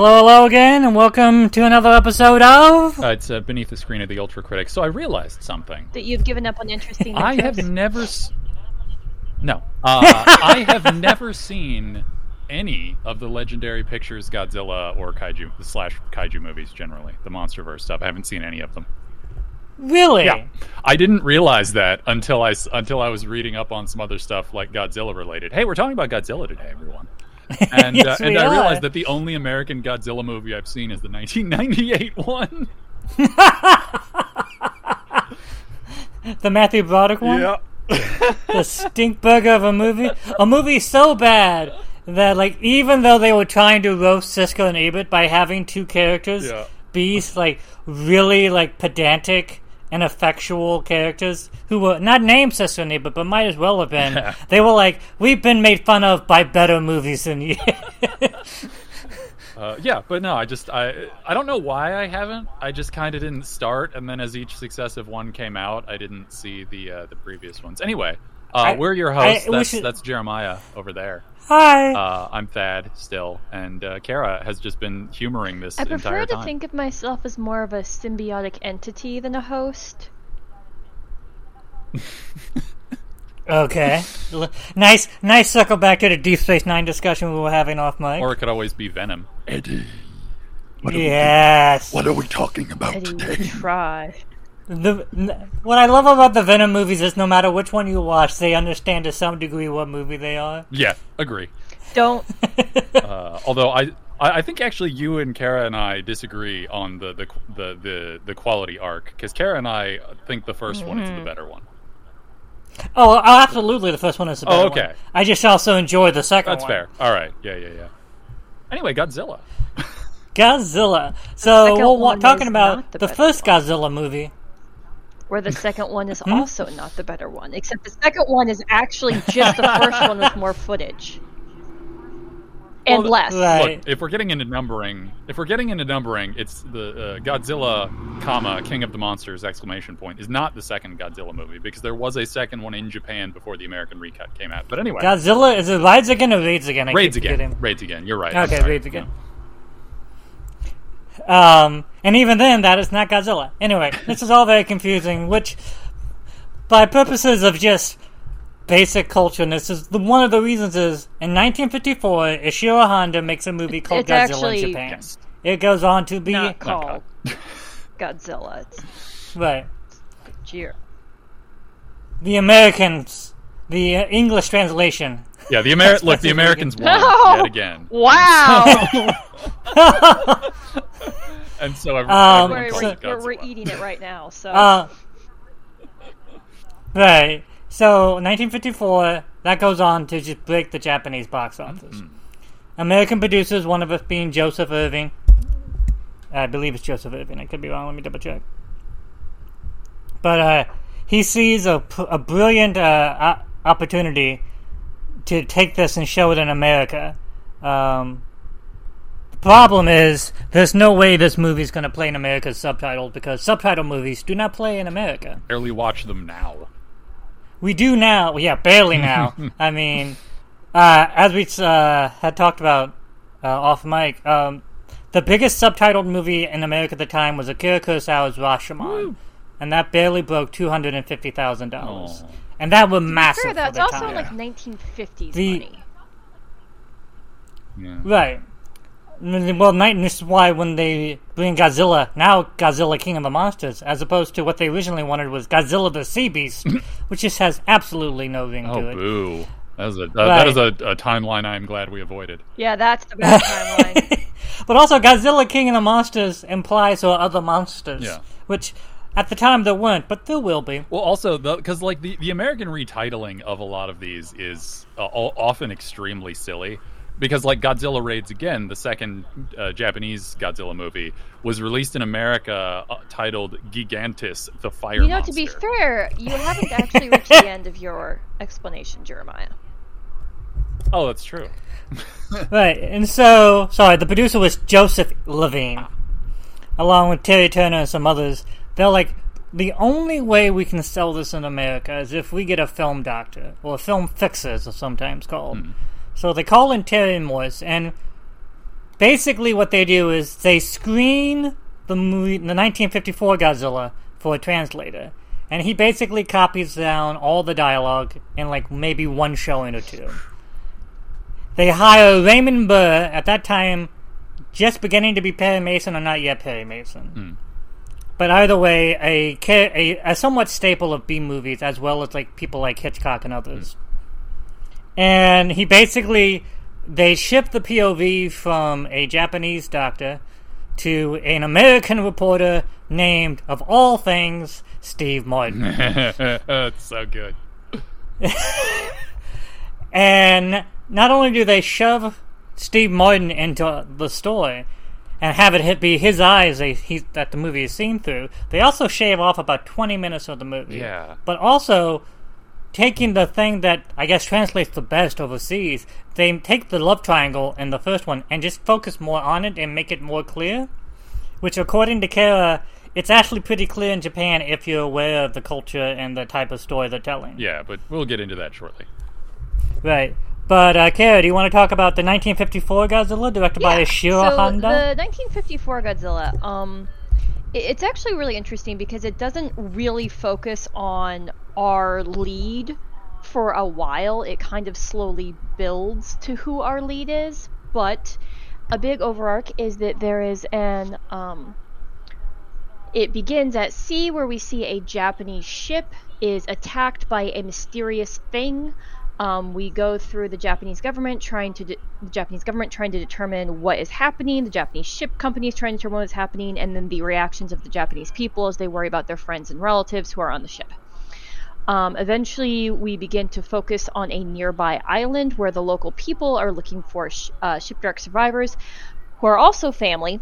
Hello, hello again, and welcome to another episode of. Uh, it's uh, beneath the screen of the Ultra Critic. So I realized something. That you've given up on interesting. I have never. S- no, uh, I have never seen any of the Legendary Pictures Godzilla or kaiju slash kaiju movies. Generally, the MonsterVerse stuff. I haven't seen any of them. Really? Yeah, I didn't realize that until I s- until I was reading up on some other stuff like Godzilla related. Hey, we're talking about Godzilla today, everyone. And Yes, uh, and I realized that the only American Godzilla movie I've seen is the 1998 one. The Matthew Broderick one? Yeah. The stink burger of a movie? A movie so bad that, like, even though they were trying to roast Siskel and Ebert by having two characters Yeah. be, like, really, like, pedantic and effectual characters who were not named and Ebert, but might as well have been. They were like, we've been made fun of by better movies than you. Uh, yeah, but no, I just I I don't know why I haven't. I just kind of didn't start, and then as each successive one came out, I didn't see the uh, the previous ones. Anyway, uh, I- we're your I- hosts. we that's should- that's Jeremiah over there. Hi. Uh, I'm Thad still, and uh, Kara has just been humoring this I prefer entire to time. think of myself as more of a symbiotic entity than a host. Okay. Nice, nice circle back to the Deep Space Nine discussion we were having off mic. Or it could always be Venom. Eddie, what yes. we, what are we talking about Eddie today? try. The, n- what I love about the Venom movies is no matter which one you watch, they understand to some degree what movie they are. Yeah, agree. Don't. Uh, although I, I I think actually you and Kara and I disagree on the the the the, the quality arc because Kara and I think the 1st one is the better one. Oh, oh, absolutely, the first one is the better Oh, one. okay. I just also enjoy the second That's one. fair. All right. Yeah, yeah, yeah. Anyway, Godzilla. Godzilla. So we're wa- one talking about the the, first one. Godzilla movie. Where the second one is Hmm? also not the better one, except the second one is actually just the first one with more footage and Well, less. Right. Look, if we're getting into numbering, if we're getting into numbering, it's the uh, Godzilla, comma King of the Monsters exclamation point is not the second Godzilla movie because there was a second one in Japan before the American recut came out. But anyway, Godzilla is it rides again or raids again? I raids again, forgetting. raids again. You're right. Okay, sorry. raids again. Um, and even then, that is not Godzilla. Anyway, this is all very confusing. Which, by purposes of just basic culture, and this is the, one of the reasons is in 1954, Ishiro Honda makes a movie called It's Godzilla actually- in Japan. Yes. It goes on to be Not called Godzilla. It's right. Jir. The Americans, the uh, English translation. Yeah, the Amer- look, the Americans won No! yet again, Wow! and so every, Um, everyone we're, we're, we're, we're eating it right now, so. Uh, right. So, 1954, that goes on to just break the Japanese box office. American producers, one of us being Joseph Irving. I believe it's Joseph Irving. I could be wrong. Let me double check. But uh, he sees a, a brilliant uh, opportunity to take this and show it in America. Um, the problem is, there's no way this movie's going to play in America subtitled because subtitle movies do not play in America. barely watch them now. We do now. Yeah, barely now. I mean, uh, as we uh, had talked about uh, off mic, um, the biggest subtitled movie in America at the time was Akira Kurosawa's Rashomon, and that barely broke two hundred and fifty thousand dollars. And that was massive Sure, for that's the also time. like 1950s The- money. Yeah. Right. Well, night, and this is why when they bring Godzilla, now Godzilla King of the Monsters, as opposed to what they originally wanted was Godzilla the Sea Beast, which just has absolutely no ring Oh, to it. boo! That is a that, Right. that is a, a timeline I am glad we avoided. Yeah, that's the best timeline. But also, Godzilla King of the Monsters implies there are other monsters, Yeah. which at the time there weren't, but there will be. Well, also because like the, the American retitling of a lot of these is uh, often extremely silly. Because like Godzilla Raids Again, the second uh, Japanese Godzilla movie was released in America uh, titled Gigantis: The Fire you know, Monster. to be fair, you haven't actually reached the end of your explanation, Jeremiah. oh, that's true. Right, and so, sorry, the producer was Joseph Levine, along with Terry Turner and some others. They're like, the only way we can sell this in America is if we get a film doctor, or a film fixer, as it's sometimes called. Hmm. So they call in Terry Morse, and basically what they do is they screen the movie, the 1954 Godzilla for a translator, and he basically copies down all the dialogue in like maybe one showing or two. They hire Raymond Burr at that time, just beginning to be Perry Mason or not yet Perry Mason. Hmm. But either way, a, a a somewhat staple of B movies, as well as like people like Hitchcock and others. And he basically they ship the POV from a Japanese doctor to an American reporter named, of all things, Steve Martin. That's so good. And not only do they shove Steve Martin into the story and have it hit be his eyes they, he, that the movie is seen through, they also shave off about 20 minutes of the movie. Yeah. But also, taking the thing that I guess translates the best overseas, they take the love triangle in the first one and just focus more on it and make it more clear. Which, according to Kara, it's actually pretty clear in Japan if you're aware of the culture and the type of story they're telling. Yeah, but we'll get into that shortly. Right. But, uh, Kara, do you want to talk about the 1954 Godzilla directed by Ishiro so Honda? the 1954 Godzilla, um, it's actually really interesting because it doesn't really focus on our lead for a while. It kind of slowly builds to who our lead is, but a big overarch is that there is an um, it begins at sea where we see a Japanese ship is attacked by a mysterious thing. Um, we go through the Japanese government trying to de- the Japanese government trying to determine what is happening. The Japanese ship company is trying to determine what is happening, and then the reactions of the Japanese people as they worry about their friends and relatives who are on the ship. Um, eventually, we begin to focus on a nearby island where the local people are looking for sh- uh, shipwreck survivors who are also family.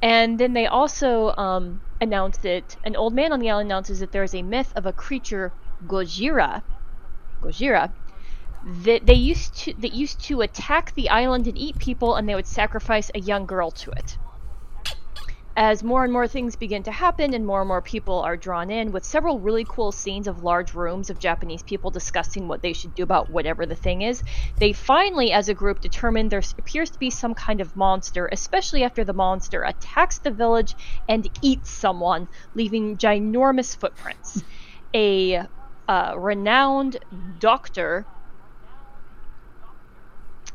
And then they also um, announce that an old man on the island announces that there is a myth of a creature, Gojira, Gojira, that they used to that used to attack the island and eat people, and they would sacrifice a young girl to it as more and more things begin to happen and more and more people are drawn in with several really cool scenes of large rooms of Japanese people discussing what they should do about whatever the thing is, they finally, as a group, determine there appears to be some kind of monster, especially after the monster attacks the village and eats someone, leaving ginormous footprints. A uh, renowned doctor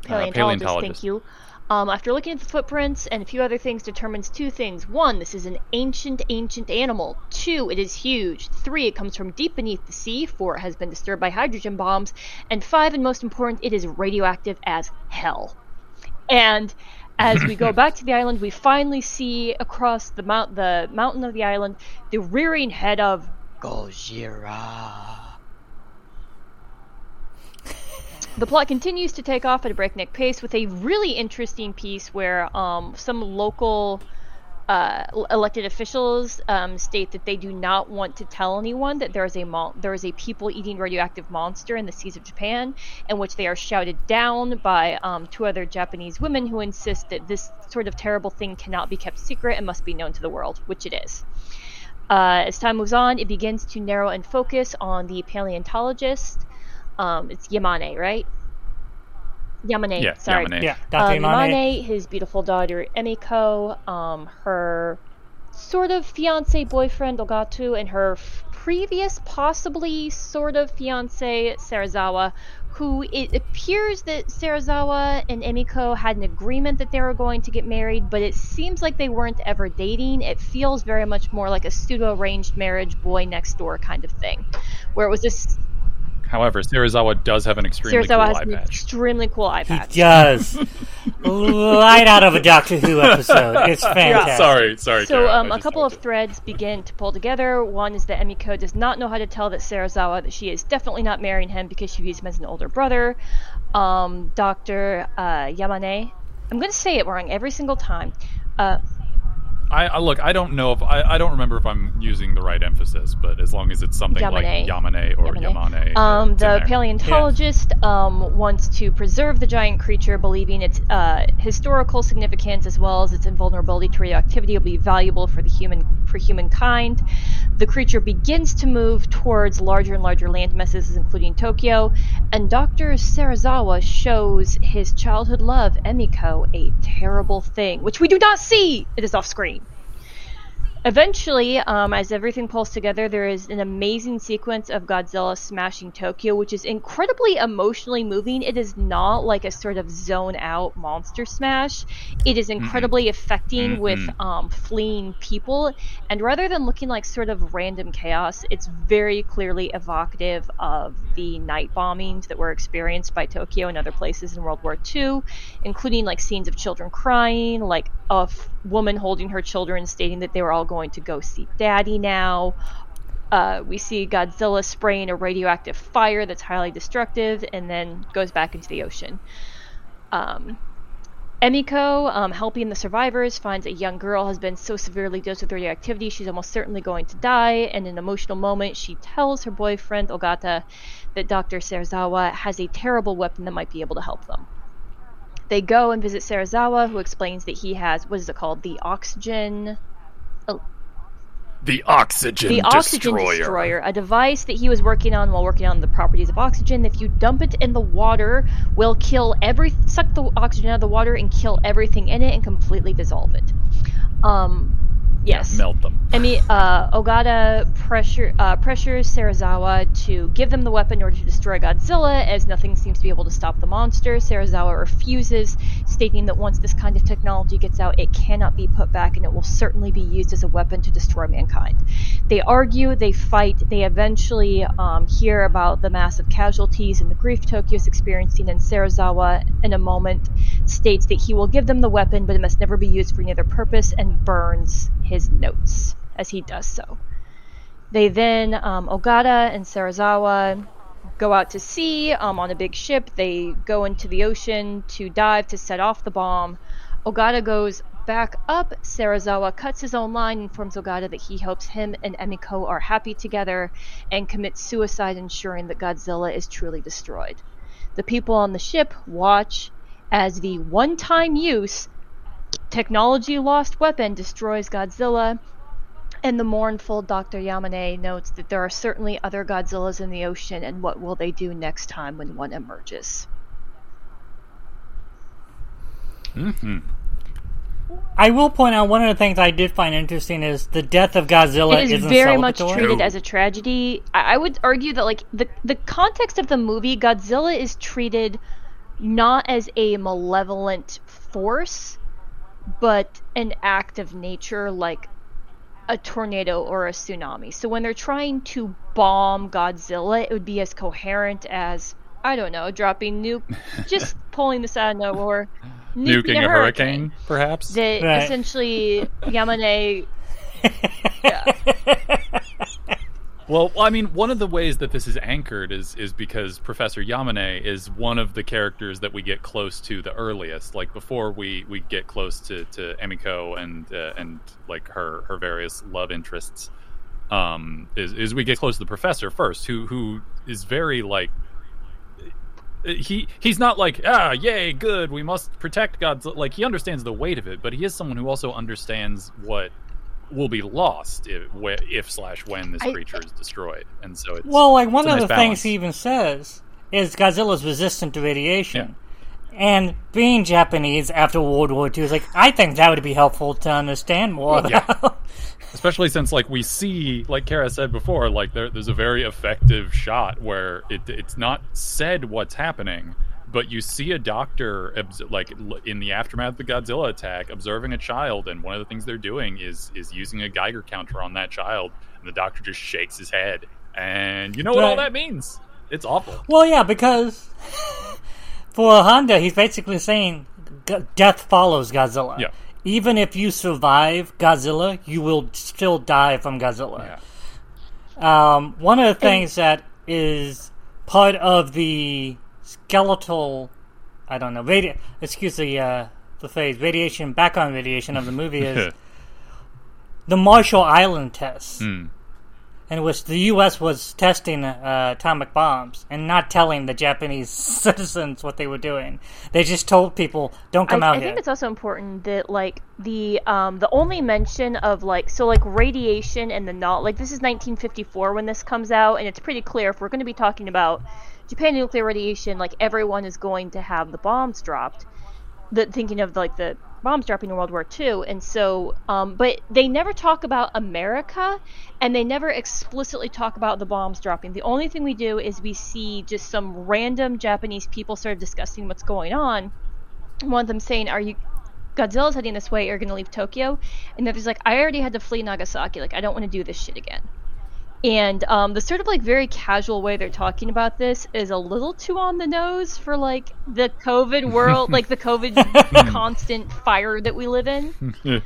paleontologist, paleontologist. thank you. Um, after looking at the footprints and a few other things, determines two things. One, this is an ancient, ancient animal. Two, it is huge. Three, it comes from deep beneath the sea. Four, it has been disturbed by hydrogen bombs. And five, and most important, it is radioactive as hell. And as we go back to the island, we finally see across the mount, the mountain of the island, the rearing head of Gojira. The plot continues to take off at a breakneck pace with a really interesting piece where um, some local uh, elected officials um, state that they do not want to tell anyone that there is a mon- there is a people-eating radioactive monster in the seas of Japan, in which they are shouted down by um, two other Japanese women who insist that this sort of terrible thing cannot be kept secret and must be known to the world, which it is. Uh, as time moves on, it begins to narrow and focus on the paleontologist. Um, it's Yamane, right? Yamane. Yeah, sorry. Yamane. yeah, Um, Yamane, his beautiful daughter Emiko, um, her sort of fiance boyfriend Ogata, and her f- previous, possibly sort of fiance Serizawa, who it appears that Serizawa and Emiko had an agreement that they were going to get married, but it seems like they weren't ever dating. It feels very much more like a pseudo arranged marriage, boy next door kind of thing, where it was this However, Serizawa does have an extremely Serizawa cool has eye an patch. extremely cool eye He does. right out of a Doctor Who episode. It's fantastic. Sorry, sorry. So Kara, um, I a just couple of it. threads begin to pull together. One is that Emiko does not know how to tell that Serizawa that she is definitely not marrying him because she views him as an older brother. Um, Dr. Uh, Yamane, I'm going to say it wrong every single time. Uh, I, I look. I don't know if I, I don't remember if I'm using the right emphasis, but as long as it's something like Yamane. Yamane or Yamane. Yamane, Um, the paleontologist um, wants to preserve the giant creature, believing its uh, historical significance as well as its invulnerability to radioactivity will be valuable for the human for humankind. The creature begins to move towards larger and larger land masses, including Tokyo, and Dr. Serizawa shows his childhood love, Emiko, a terrible thing, which we do not see! It is off screen. Eventually, um, as everything pulls together, there is an amazing sequence of Godzilla smashing Tokyo, which is incredibly emotionally moving. It is not like a sort of zone out monster smash. It is incredibly affecting with um, fleeing people, and rather than looking like sort of random chaos, it's very clearly evocative of the night bombings that were experienced by Tokyo and other places in World War II, including like scenes of children crying, like a f- woman holding her children stating that they were all going to go see daddy now. Uh, we see Godzilla spraying a radioactive fire that's highly destructive and then goes back into the ocean. Um, Emiko, um, helping the survivors, finds a young girl has been so severely dosed with radioactivity she's almost certainly going to die. In an emotional moment, she tells her boyfriend Ogata that Dr. Serizawa has a terrible weapon that might be able to help them. They go and visit Serizawa, who explains that he has what is it called? The oxygen The oxygen the oxygen destroyer, a device that he was working on while working on the properties of oxygen. If you dump it in the water, will kill every suck the oxygen out of the water and kill everything in it and completely dissolve it. Um, yes. Melt them. I mean, uh, Ogata pressure uh, pressures Serizawa to give them the weapon in order to destroy Godzilla, as nothing seems to be able to stop the monster. Serizawa refuses, stating that once this kind of technology gets out, it cannot be put back, and it will certainly be used as a weapon to destroy mankind. They argue, they fight, they eventually um, hear about the massive casualties and the grief Tokyo is experiencing, and Serizawa, in a moment, states that he will give them the weapon, but it must never be used for any other purpose, and burns his notes as he does so. They then, um, Ogata and Serizawa go out to sea um, on a big ship. They go into the ocean to dive to set off the bomb. Ogata goes back up. Serizawa cuts his own line informs Ogata that he hopes him and Emiko are happy together and commits suicide, ensuring that Godzilla is truly destroyed. The people on the ship watch as the one time use technology lost weapon destroys Godzilla. And the mournful Dr. Yamane notes that there are certainly other Godzillas in the ocean, and what will they do next time when one emerges? hmm I will point out one of the things I did find interesting is the death of Godzilla it is isn't very much treated as a tragedy. I, I would argue that like the the context of the movie, Godzilla is treated not as a malevolent force, but an act of nature like a tornado or a tsunami. So when they're trying to bomb Godzilla, it would be as coherent as I don't know, dropping nuke, just pulling this out of nowhere, nuking, Nuking a hurricane, perhaps. That Right. essentially Yamane Well, I mean, one of the ways that this is anchored is is because Professor Yamane is one of the characters that we get close to the earliest. Like before we, we get close to, to Emiko and uh, and like her her various love interests, um, is is we get close to the professor first, who who is very like he he's not like ah yay good we must protect God's like he understands the weight of it, but he is someone who also understands what will be lost if, if slash when this I- creature is destroyed, and so it's Well, like one it's a of nice the balance. things he even says is Godzilla's resistant to radiation. And being Japanese after World War II is like, I think that would be helpful to understand more Yeah. especially since like we see like Kara said before like there, there's a very effective shot where it, it's not said what's happening but you see a doctor like in the aftermath of the Godzilla attack observing a child and one of the things they're doing is is using a Geiger counter on that child and the doctor just shakes his head and you know what all that means it's awful Well, yeah, because for Honda, he's basically saying death follows Godzilla. Yeah. Even if you survive Godzilla, you will still die from Godzilla. yeah Um, one of the things that is part of the skeletal, I don't know, radi- excuse the uh, the phrase radiation, background radiation of the movie is the Marshall Island test. Hmm. In which the U.S. was testing uh, atomic bombs and not telling the Japanese citizens what they were doing. They just told people, "Don't come I, out I here." think it's also important that like the um the only mention of like so like radiation and the not like this is 1954 when this comes out and it's pretty clear if we're going to be talking about Japan nuclear radiation like everyone is going to have the bombs dropped. The thinking of like the bombs dropping in World War II, and so um, but they never talk about America, and they never explicitly talk about the bombs dropping. The only thing we do is we see just some random Japanese people sort of discussing what's going on. One of them saying, "Are you Godzilla's heading this way. You're to leave Tokyo. And then there's like, I already had to flee Nagasaki. Like, I don't want to do this shit again. And um, the sort of like very casual way they're talking about this is a little too on the nose for like the COVID world, like the COVID constant fire that we live in.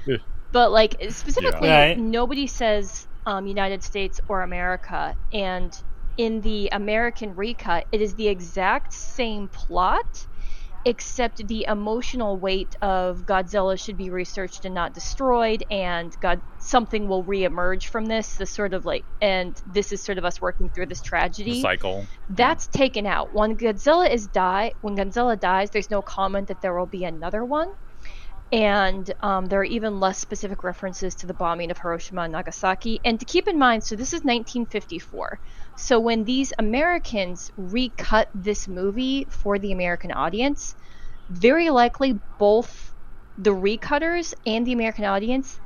But like specifically, Yeah. Right. nobody says um, United States or America. And in the American recut, it is the exact same plot, except the emotional weight of Godzilla should be researched and not destroyed, and God something will reemerge from this. This sort of like, and this is sort of us working through this tragedy cycle. that's taken out. When Godzilla is die, when Godzilla dies, there's no comment that there will be another one, and um, there are even less specific references to the bombing of Hiroshima and Nagasaki. And to keep in mind, so this is 1954. So when these Americans recut this movie for the American audience, very likely both the recutters and the American audience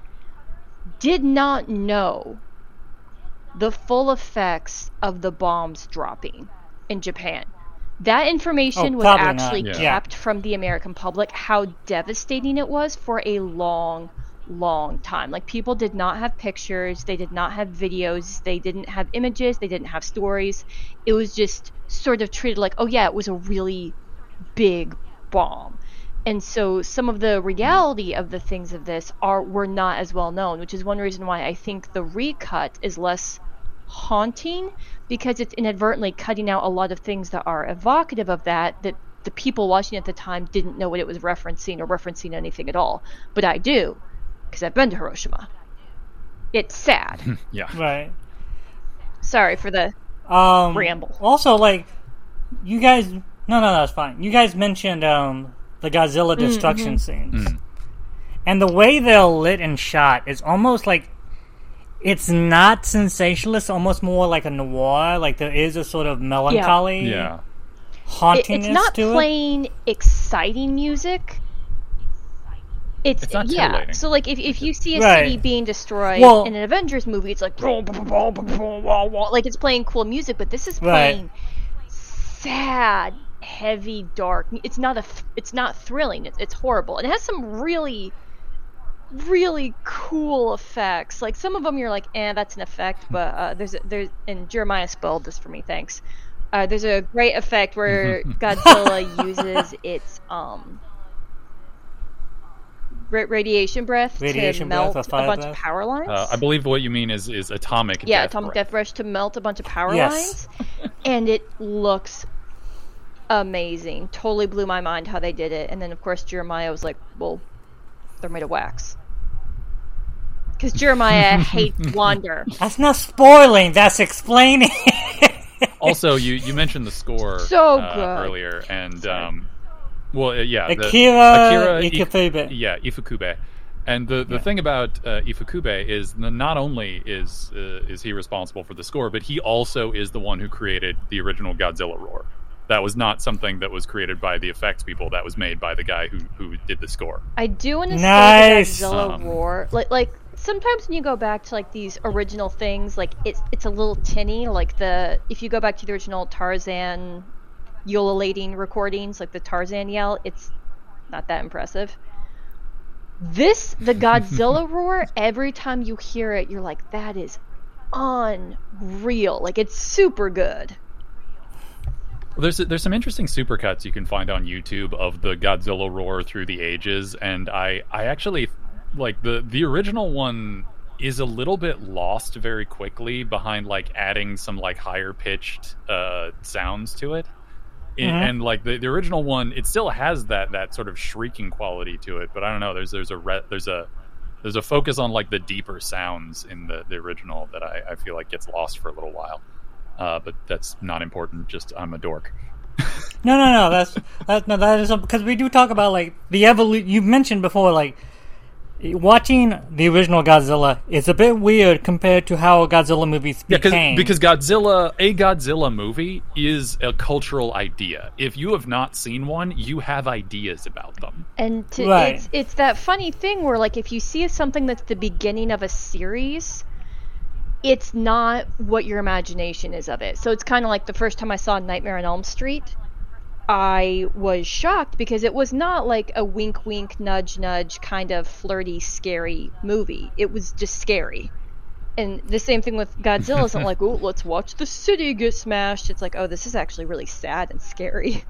did not know the full effects of the bombs dropping in Japan. That information Oh, was actually yeah. kept from the American public how devastating it was for a long, long time. Like people did not have pictures, they did not have videos, they didn't have images, they didn't have stories. It was just sort of treated like, oh yeah, it was a really big bomb. And so some of the reality of the things of this are were not as well known, which is one reason why I think the recut is less haunting because it's inadvertently cutting out a lot of things that are evocative of that that the people watching at the time didn't know what it was referencing or referencing anything at all. But I do because I've been to Hiroshima. It's sad. Yeah. right. Sorry for the Um, Ramble. Also, like, you guys. No, no, no, it's fine. You guys mentioned um, the Godzilla Mm-hmm. destruction scenes. And the way they're lit and shot is almost like. It's not sensationalist, almost more like a noir. Like, there is a sort of melancholy Yeah. it, it's not to it. exciting music. It's, It's not yeah. So like if, if you see a Right. city being destroyed Well- in an Avengers movie, it's like like it's playing cool music, but this is Right. playing sad, heavy, dark. It's not a it's not thrilling. It's, it's horrible. It has some really really cool effects. Like some of them you're like, "Eh, that's an effect," but uh, there's a, there's and Jeremiah spoiled this for me. Thanks. Uh, there's a great effect where Godzilla uses its um ra- radiation breath Radiation to breath melt or a fire bunch breath? of power lines. Uh, I believe what you mean is is atomic. yeah, death atomic breath. death rush to melt a bunch of power Yes. lines, and it looks amazing. Totally blew my mind how they did it. And then of course Jeremiah was like, "Well, they're made of wax." Because Jeremiah hates Wander. That's not spoiling, that's explaining. also, you you mentioned the score So uh, good. earlier, and um, well, uh, yeah, the- Akira Ik- Ifukube. yeah, Ifukube. And the, the thing about uh, Ifukube is not only is uh, is he responsible for the score, but he also is the one who created the original Godzilla roar. That was not something that was created by the effects people. That was made by the guy who who did the score. I do want to Nice. say the Godzilla Um, roar. Like like sometimes when you go back to like these original things, like it's it's a little tinny. Like the if you go back to the original Tarzan ululating recordings, like the Tarzan yell, it's not that impressive. This the Godzilla roar. Every time you hear it, you're like, that is unreal. Like it's super good. Well, There's there's some interesting supercuts you can find on YouTube of the Godzilla roar through the ages, and I I actually like the the original one is a little bit lost very quickly behind like adding some like higher pitched uh, sounds to it. Mhm. And like the, the original one, it still has that that sort of shrieking quality to it, but I don't know. There's there's a re- there's a there's a focus on like the deeper sounds in the the original that I, I feel like gets lost for a little while. Uh, but that's not important. Just I'm a dork. No, no, no. That's that. No, that is because we do talk about like the evolution. You mentioned before, like watching the original Godzilla is a bit weird compared to how Godzilla movies Yeah, became. because Godzilla, a Godzilla movie is a cultural idea. If you have not seen one, you have ideas about them. And to, Right. it's it's that funny thing where like if you see something that's the beginning of a series, it's not what your imagination is of it. So it's kind of like the first time I saw Nightmare on Elm Street, I was shocked because it was not like a wink wink nudge nudge kind of flirty scary movie. It was just scary. And the same thing with Godzilla isn't like, "Oh, let's watch the city get smashed." It's like, "Oh, this is actually really sad and scary."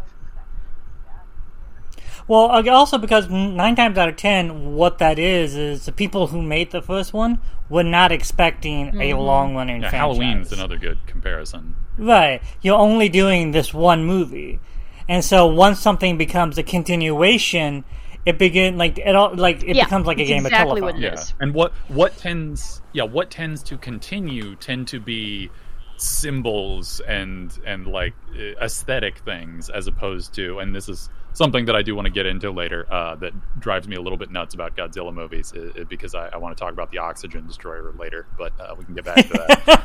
well, uh, also because nine times out of ten, what that is is the people who made the first one were not expecting a long running Yeah, franchise. Halloween's another good comparison. Right. You're only doing this one movie. And so once something becomes a continuation, it begin like it all like it Yeah, becomes like a game exactly of what telephone. it Yeah, is. and what what tends yeah what tends to continue tend to be symbols and and like uh, aesthetic things as opposed to and this is something that I do want to get into later uh, that drives me a little bit nuts about Godzilla movies uh, uh, because I, I want to talk about the oxygen destroyer later but uh, we can get back to that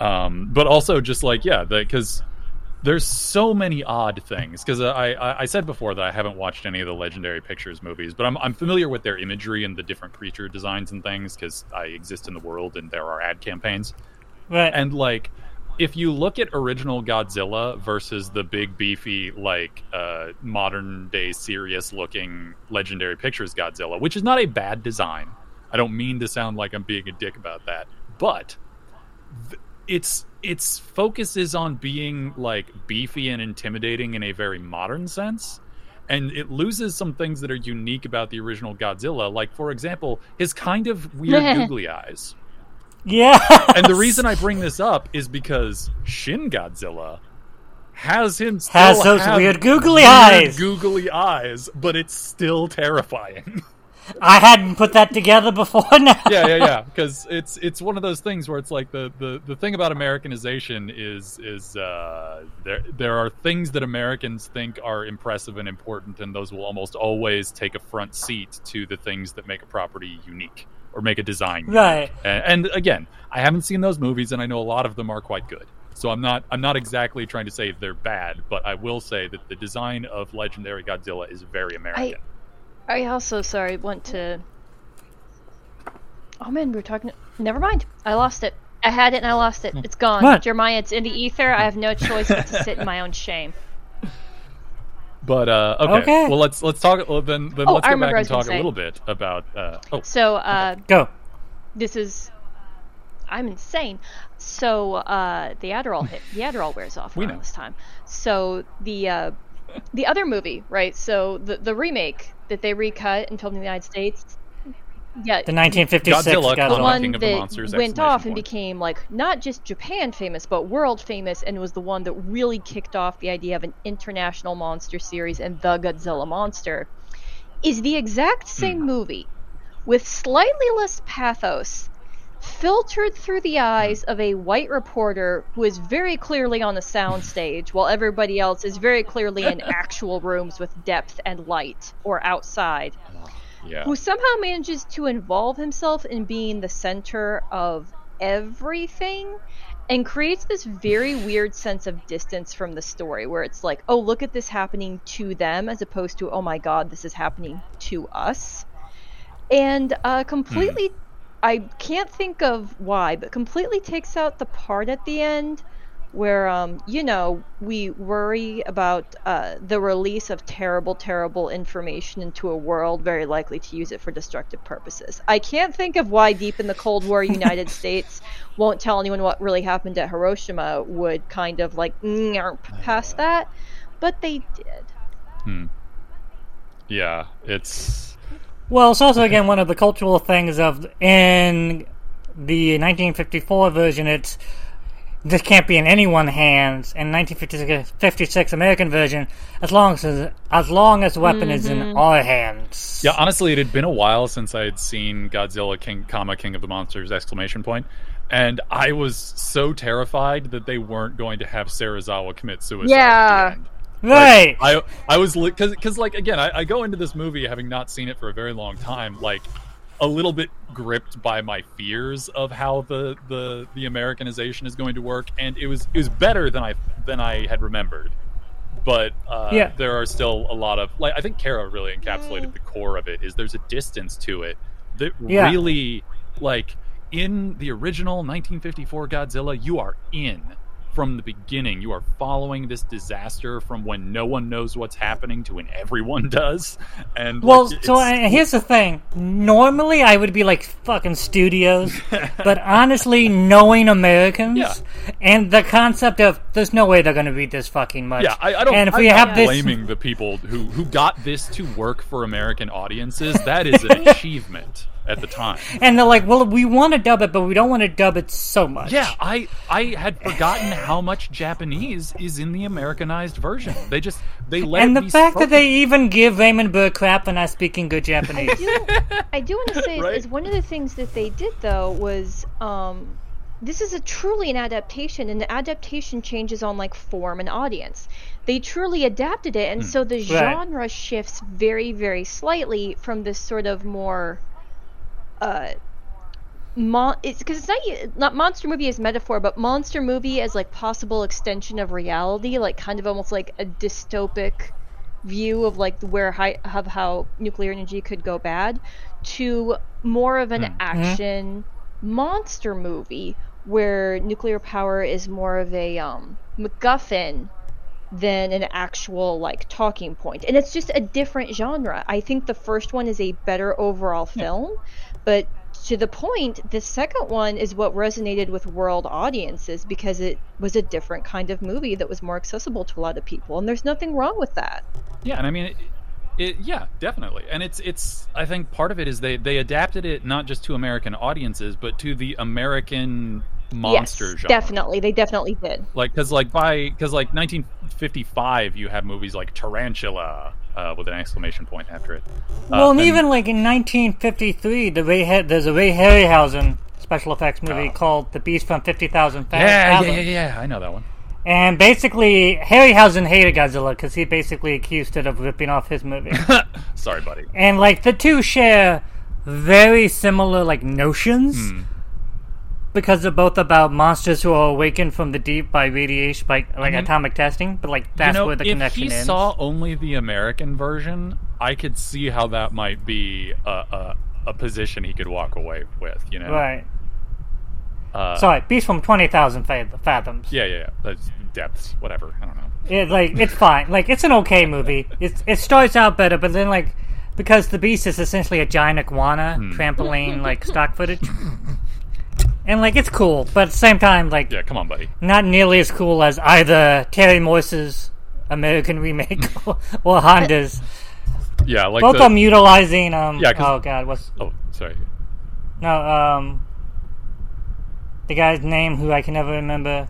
um, but also just like yeah because there's so many odd things because I, I I said before that I haven't watched any of the Legendary Pictures movies, but I'm I'm familiar with their imagery and the different creature designs and things because I exist in the world and there are ad campaigns Right. and like if you look at original Godzilla versus the big beefy like uh, modern day serious looking Legendary Pictures Godzilla, which is not a bad design. I don't mean to sound like I'm being a dick about that, but th- it's its focus is on being like beefy and intimidating in a very modern sense and it loses some things that are unique about the original Godzilla like for example his kind of weird googly eyes yeah. and the reason I bring this up is because Shin Godzilla has him still Has those have weird googly weird eyes. googly eyes, but it's still terrifying. I hadn't put that together before now. yeah, yeah, yeah. Because it's it's one of those things where it's like the, the, the thing about Americanization is is uh, there there are things that Americans think are impressive and important, and those will almost always take a front seat to the things that make a property unique or make a design unique. Right. And, and again, I haven't seen those movies, and I know a lot of them are quite good. So I'm not I'm not exactly trying to say they're bad, but I will say that the design of Legendary Godzilla is very American. I also sorry went to. Oh man, we were talking. Never mind. I lost it. I had it and I lost it. It's gone. What? Jeremiah, it's in the ether. I have no choice but to sit in my own shame. But uh, okay. Okay. well let's let's talk. Well, then then Oh, let's I go back and talk a little bit about. Uh, oh, So uh, Go. this is. I'm insane. So uh, the Adderall hit. The Adderall wears off We around know. this time. So the uh, the other movie, right? So the the remake that they recut and filmed in the United States. Yeah, The 1956 Godzilla, the one King of the that Monsters, went exclamation off and point. became like not just Japan famous but world famous and was the one that really kicked off the idea of an international monster series and the Godzilla monster is the exact same Hmm. movie with slightly less pathos filtered through the eyes of a white reporter who is very clearly on the soundstage while everybody else is very clearly in actual rooms with depth and light or outside yeah. who somehow manages to involve himself in being the center of everything and creates this very weird sense of distance from the story where it's like, oh, look at this happening to them as opposed to, oh my god, this is happening to us. And uh, completely, I can't think of why, but completely takes out the part at the end where um, you know we worry about uh, the release of terrible terrible information into a world very likely to use it for destructive purposes i can't think of why deep in the cold war united states won't tell anyone what really happened at hiroshima would kind of like past that but they did Hmm. yeah. It's Well, it's also again one of the cultural things of in the 1954 version. It's this can't be in anyone's hands in 1956 American version as long as as long as the weapon is in mm-hmm. our hands. Yeah, honestly, it had been a while since I had seen Godzilla King, comma King of the Monsters exclamation point, and I was so terrified that they weren't going to have Serizawa commit suicide. Yeah. At the end. Right. I I was because because like again I, I go into this movie having not seen it for a very long time like a little bit gripped by my fears of how the the the Americanization is going to work and it was it was better than I than I had remembered but uh, Yeah. there are still a lot of like I think Kara really encapsulated the core of it is there's a distance to it that Yeah. really like in the original 1954 Godzilla you are in from the beginning you are following this disaster from when no one knows what's happening to when everyone does and Well, like, so it's- uh, here's the thing. Normally, I would be like fucking studios, but honestly, knowing Americans Yeah. and the concept of there's no way they're going to read this fucking much. Yeah, I, I don't. And if I'm we have this, blaming the people who who got this to work for American audiences. That is an achievement at the time. and they're like, well, we want to dub it, but we don't want to dub it so much. Yeah, I I had forgotten how much Japanese is in the Americanized version. They just they let And it the be fact that they even give Raymond Burr crap for not speaking good Japanese. do, I do want to say is- Right? is one of the things that they did though was um, this is a truly an adaptation, and the adaptation changes on like form and audience. They truly adapted it, and so the genre shifts very, very slightly from this sort of more. Uh, Mon- it's because it's not not monster movie as metaphor, but monster movie as like possible extension of reality, like kind of almost like a dystopic view of like where hi- of how nuclear energy could go bad, to more of an action monster movie where nuclear power is more of a um, MacGuffin than an actual like talking point. And it's just a different genre. I think the first one is a better overall film but to the point the second one is what resonated with world audiences because it was a different kind of movie that was more accessible to a lot of people and there's nothing wrong with that Yeah, and I mean, it, it, yeah, definitely. And it's it's. I think part of it is they they adapted it not just to American audiences, but to the American monster yes genre. definitely they definitely did Like, because like by because like 1955, you have movies like Tarantula uh, with an exclamation point after it. Uh, well, and and- even like in 1953, the Ray ha- there's a Ray Harryhausen special effects movie Oh. called The Beast from 50,000 Fa- yeah, yeah, yeah, yeah, I know that one. And basically, Harryhausen hated Godzilla because he basically accused it of ripping off his movie. Sorry, buddy. and like the two share very similar like notions Hmm. Because they're both about monsters who are awakened from the deep by radiation, by like mean, atomic testing. But like that's you know, where the if connection he ends. saw only the American version, I could see how that might be a, a, a position he could walk away with. You know, Right. Uh, Sorry, Beast from twenty thousand fathoms. Yeah, yeah, yeah. That's depths, whatever. I don't know. It, like it's fine. Like it's an okay movie. It it starts out better, but then like because the beast is essentially a giant iguana Hmm. trampoline like stock footage, and like it's cool, but at the same time like Yeah, come on, buddy. not nearly as cool as either Terry Morse's American remake or, or Honda's. Yeah, like Both the, of them utilizing um. Yeah, 'cause- oh god, what's Oh, sorry. no um. The guy's name who I can never remember.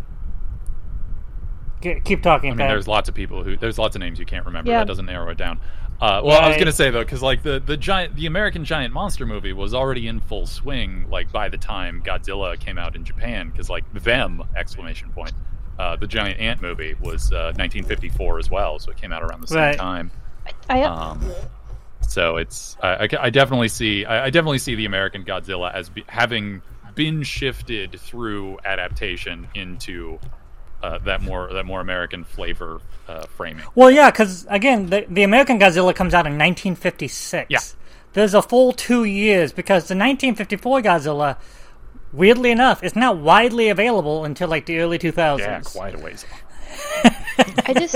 G- keep talking. I mean, Pat. there's lots of people who there's lots of names you can't remember. Yeah. That doesn't narrow it down. Uh, well, I was gonna say though, because like the the giant, the American giant monster movie was already in full swing. Like by the time Godzilla came out in Japan, because like them exclamation point, uh, the giant ant movie was uh, 1954 as well, so it came out around the same Right. time. i Um, so it's I, I, I definitely see I, I definitely see the American Godzilla as be, having been shifted through adaptation into uh, that more that more American flavor uh, framing. Well, yeah, because again, the, the American Godzilla comes out in 1956. Yeah. There's a full two years because the 1954 Godzilla, weirdly enough, is not widely available until like the early 2000s. Yeah, quite a ways. I just,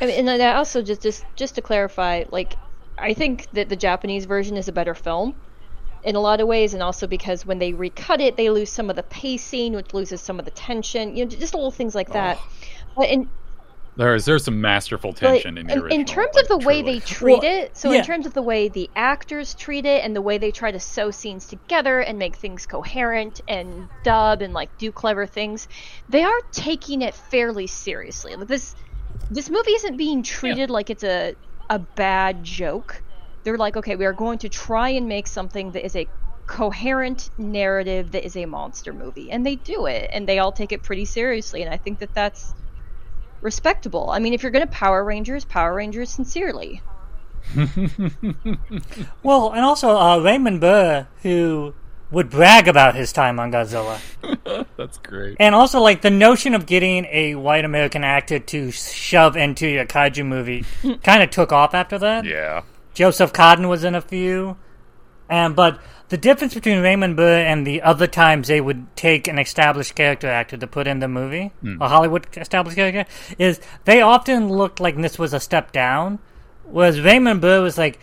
I mean, and I also just, just, just to clarify, like, I think that the Japanese version is a better film in a lot of ways, and also because when they recut it, they lose some of the pacing, which loses some of the tension. You know, just little things like that. But in There's there's some masterful But tension in the in, original. in terms like, of the way they treat Well, it, so yeah. in terms of the way the actors treat it and the way they try to sew scenes together and make things coherent and dub and like do clever things, they are taking it fairly seriously. Like, This this movie isn't being treated like it's a a bad joke. They're like, okay, we are going to try and make something that is a coherent narrative that is a monster movie, and they do it, and they all take it pretty seriously, and I think that that's respectable. I mean, if you're going to Power Rangers, Power Rangers sincerely. Well, and also uh, Raymond Burr, who would brag about his time on Godzilla, That's great. and also like the notion of getting a white American actor to shove into a kaiju movie kind of took off after that. Yeah. Joseph Cotten was in a few, and but the difference between Raymond Burr and the other times they would take an established character actor to put in the movie, hmm. a Hollywood established character, is they often looked like this was a step down, whereas Raymond Burr was like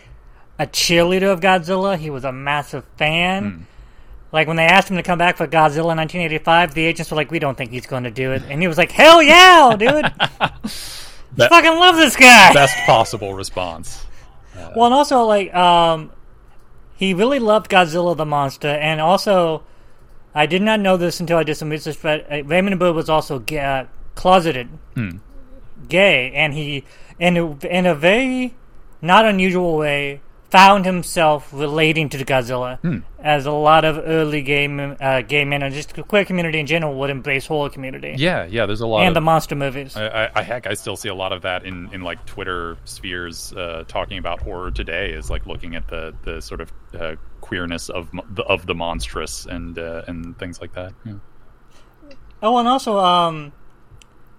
a cheerleader of Godzilla. He was a massive fan. Hmm. Like when they asked him to come back for Godzilla in 1985, the agents were like, "We don't think he's going to do it," and he was like, "Hell yeah, dude! That- Fucking love this guy." Best possible response. Well, and also like um, he really loved Godzilla the monster, and also I did not know this until I did some research. But uh, Raymond Burr was also uh, closeted gay, and he in a, in a very not unusual way found himself relating to the Godzilla, as a lot of early game uh, gay men and just queer community in general would embrace horror community Yeah, yeah. There's a lot and of the monster movies. I, I, I heck, I still see a lot of that in, in like Twitter spheres uh, talking about horror today. Is like looking at the, the sort of uh, queerness of the, of the monstrous and uh, and things like that. Yeah. Oh, and also, um,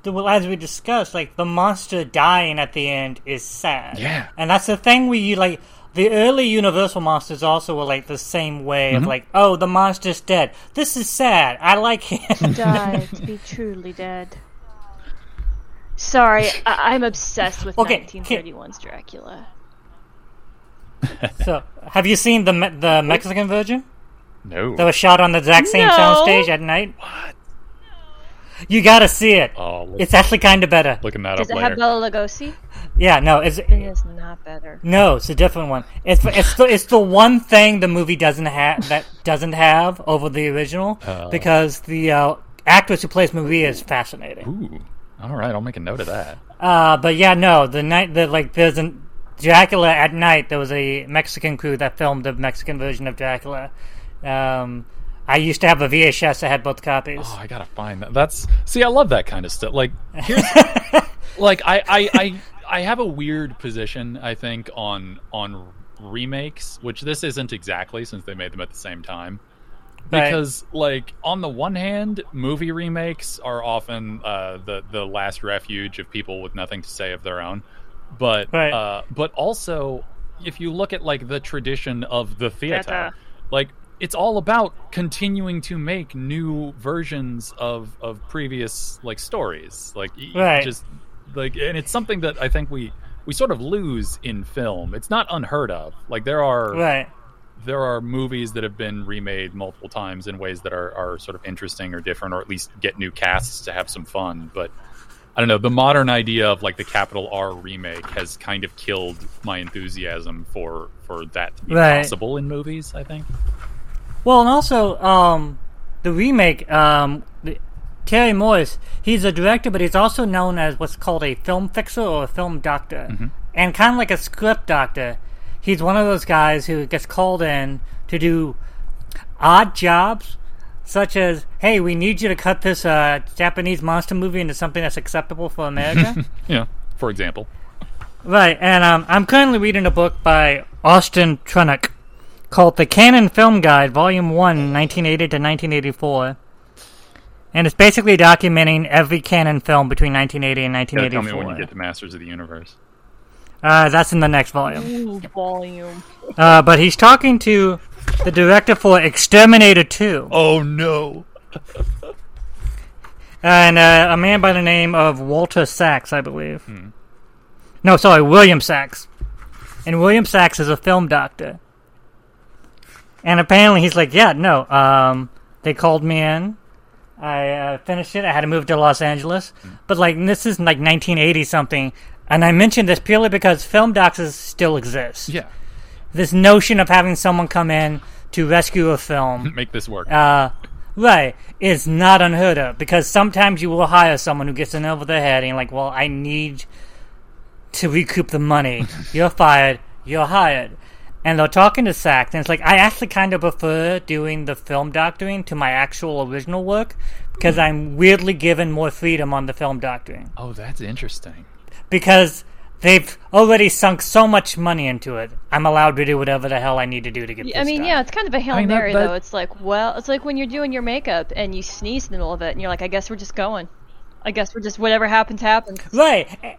the, well, as we discussed, like the monster dying at the end is sad. Yeah. and that's the thing we you like. The early Universal monsters also were like the same way of mm-hmm. like, oh, the monster's dead. This is sad. I like him. Die to be truly dead. Sorry, I- I'm obsessed with Okay, 1931's Dracula. so, have you seen the Me- the Mexican Virgin No. that was shot on the exact same No. soundstage at night? What? You gotta see it. oh, look, It's actually kind of better. looking that Does up it later. have Bela Lugosi? Yeah, no, it's It is not better. No, it's a different one. It's it's the it's the one thing the movie doesn't have that doesn't have over the original because the uh, actress who plays Maria is fascinating. Ooh. All right, I'll make a note of that. Uh, but yeah, no, the night that like there's an Dracula at night. There was a Mexican crew that filmed the Mexican version of Dracula. Um, I used to have a VHS that had both copies. Oh, I gotta find that. That's see, I love that kind of stuff. Like, here's like I, I I I have a weird position. I think on on remakes, which this isn't exactly since they made them at the same time. Right. Because, like, on the one hand, movie remakes are often uh, the the last refuge of people with nothing to say of their own. But Right. uh, but also, if you look at like the tradition of the theater, Theater. like it's all about continuing to make new versions of of previous like stories like Right. just like and it's something that i think we we sort of lose in film it's not unheard of like there are Right. there are movies that have been remade multiple times in ways that are, are sort of interesting or different or at least get new casts to have some fun but i don't know the modern idea of like the capital r remake has kind of killed my enthusiasm for for that to be Right. possible in movies i think Well, and also um, the remake. Um, the, Terry Morse, he's a director, but he's also known as what's called a film fixer or a film doctor, and kind of like a script doctor. He's one of those guys who gets called in to do odd jobs, such as, "Hey, we need you to cut this uh, Japanese monster movie into something that's acceptable for America." yeah for example Right, and um, I'm currently reading a book by Austin Trunick called The Cannon Film Guide, Volume 1, 1980 to 1984. And it's basically documenting every Cannon film between 1980 and Gotta tell me 1984. when you get to Masters of the Universe. uh, that's in the next volume. Ooh, volume. Uh, but he's talking to the director for Exterminator 2, Oh no! and uh, a man by the name of Walter Sachs, I believe. No, sorry, William Sachs. And William Sachs is a film doctor. And apparently he's like, yeah, no, um, they called me in. I uh, finished it. I had to move to Los Angeles, but like this is like 1980 something, and I mentioned this purely because film docs still exist. Yeah, This notion of having someone come in to rescue a film, make this work. uh, right, is not unheard of because sometimes you will hire someone who gets in over their head and like, well, I need to recoup the money. You're fired. You're hired. And they're talking to Sachs, and it's like I actually kind of prefer doing the film doctoring to my actual original work because hmm. I'm weirdly given more freedom on the film doctoring oh, that's interesting. because they've already sunk so much money into it. I'm allowed to do whatever the hell I need to do to get. Y- this I mean, done. yeah, it's kind of a hail I mean, that- mary that- though. It's like, well, it's like when you're doing your makeup and you sneeze in the middle of it, and you're like, I guess we're just going. I guess we're just whatever happens happens. Right, A-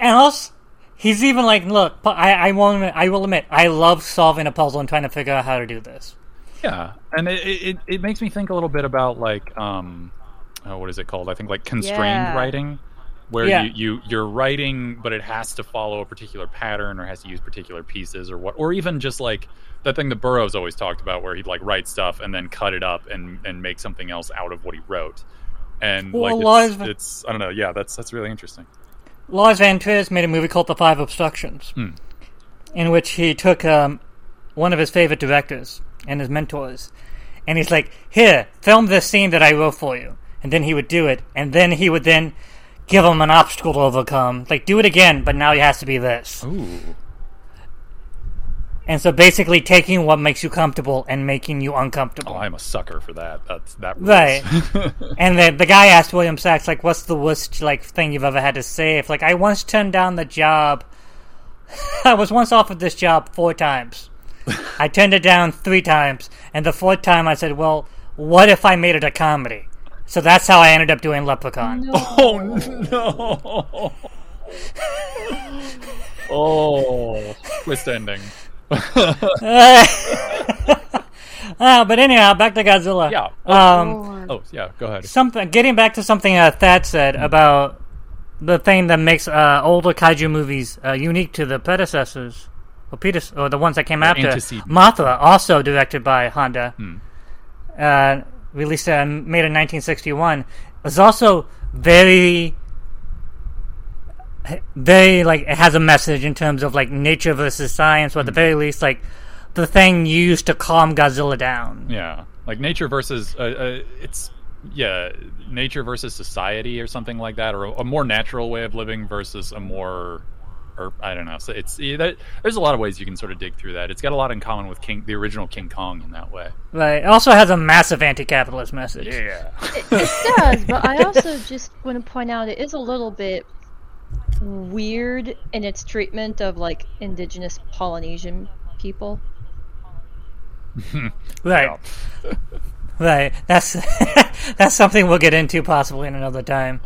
and also he's even like, look, I I won't admit, I will admit I love solving a puzzle and trying to figure out how to do this. Yeah, and it, it it makes me think a little bit about like um, oh, what is it called? I think like constrained Yeah. writing, where Yeah. you, you you're writing, but it has to follow a particular pattern or has to use particular pieces or what, or even just like that thing that Burroughs always talked about, where he'd like write stuff and then cut it up and and make something else out of what he wrote. And Well, like it's, Lars- it's I don't know, yeah, that's that's really interesting. Lars von Trier made a movie called The Five Obstructions, Hmm. in which he took um, one of his favorite directors and his mentors, and he's like, "Here, film this scene that I wrote for you," and then he would do it, and then he would then give him an obstacle to overcome, like do it again, but now it has to be this. Ooh, And so basically, taking what makes you comfortable and making you uncomfortable. oh, I'm a sucker for that. That's that. rules. Right. and the the guy asked William Sachs like, "What's the worst like thing you've ever had to say?" If like, I once turned down the job. I was once offered this job four times. I turned it down three times, and the fourth time I said, "Well, what if I made it a comedy?" So that's how I ended up doing Leprechaun. Oh no! oh, twist ending. Uh, but anyhow, back to Godzilla. Yeah. Um, Oh yeah, go ahead. something. Getting back to something uh, Thad said about the thing that makes uh, older kaiju movies uh, unique to the predecessors, or, Peters, or the ones that came after. antecedent. Mothra, also directed by Honda, uh, released uh, made in 1961, was also very, very like it has a message in terms of like nature versus science, or at the very least, like the thing used to calm Godzilla down. Yeah, like nature versus uh, uh, it's yeah, nature versus society or something like that, or a, a more natural way of living versus a more. Or I don't know. So it's yeah, that, there's a lot of ways you can sort of dig through that. It's got a lot in common with King, the original King Kong in that way. Right. It also has a massive anti-capitalist message. Yeah. It does, but I also just want to point out it is a little bit weird in its treatment of like indigenous Polynesian people. Right. Right. That's that's something we'll get into possibly in another time.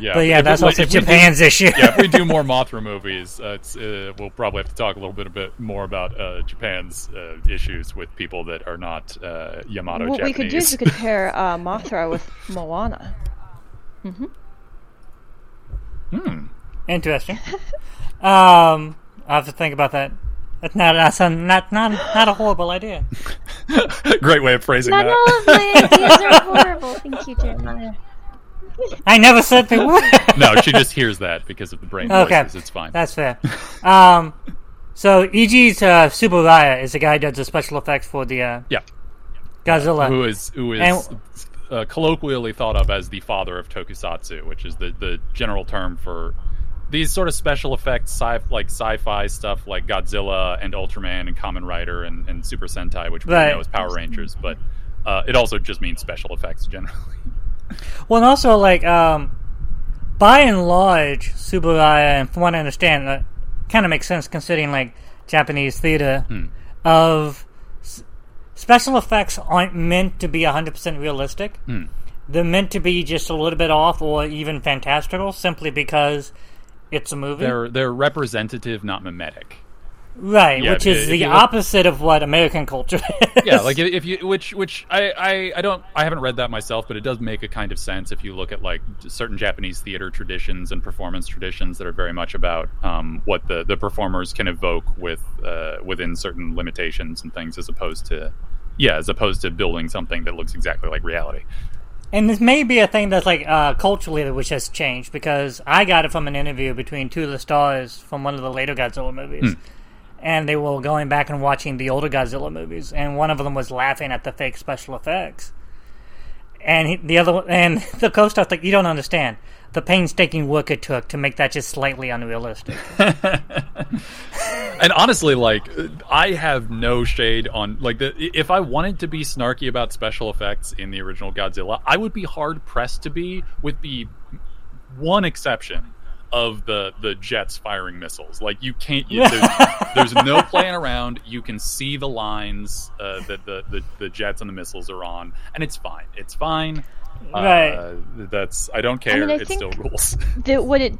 yeah. but yeah, if- that's if- also if we do- Japan's issue. yeah, if we do more Mothra movies, uh, it's, uh, we'll probably have to talk a little bit, a bit more about uh, Japan's uh, issues with people that are not uh, Yamato what we could do is Japanese. we could pair uh, Mothra with Moana. Hmm. Interesting. Um, I have to think about that. That's not that's a, not not not a horrible idea. Great way of phrasing Not that. all of my ideas are horrible. Thank you, Jeremiah. I never said they were. no, she just hears that because of the brain Okay. voices. It's fine. That's fair. Um, so EG's uh, Tsuburaya is the guy who does the special effects for the uh, yeah. Godzilla. Who is who is And- uh, colloquially thought of as the father of tokusatsu, which is the the general term for these sort of special effects, sci like sci-fi stuff like Godzilla and Ultraman and Kamen Rider and, and Super Sentai, which we Right. know as Power Rangers, but uh, it also just means special effects generally. Well, and also like um, by and large, Tsuburaya, and from what I understand, uh, kind of makes sense considering like Japanese theater Hmm. of s- special effects aren't meant to be hundred percent realistic. Hmm. They're meant to be just a little bit off or even fantastical, simply because it's a movie, They're they're representative, not mimetic. right? yeah, which is the look- opposite of what American culture is. yeah like if if you which which I, I i don't i haven't read that myself but it does make a kind of sense if you look at like certain japanese theater traditions and performance traditions that are very much about um, what the the performers can evoke with uh, within certain limitations and things as opposed to yeah as opposed to building something that looks exactly like reality and this may be a thing that's like uh, culturally which has changed because I got it from an interview between two of the stars from one of the later Godzilla movies. And they were going back and watching the older Godzilla movies, and one of them was laughing at the fake special effects. And he, the other one, and the co-star's like, "You don't understand the painstaking work it took to make that just slightly unrealistic." and honestly, like I have no shade on like the if I wanted to be snarky about special effects in the original Godzilla, I would be hard pressed to be, with the one exception of the the jets firing missiles. Like you can't, you, there's, there's no playing around. You can see the lines uh, that the, the the jets and the missiles are on, and it's fine. It's fine. Right. Uh, that's I don't care. I mean, I it think- still rules. that what it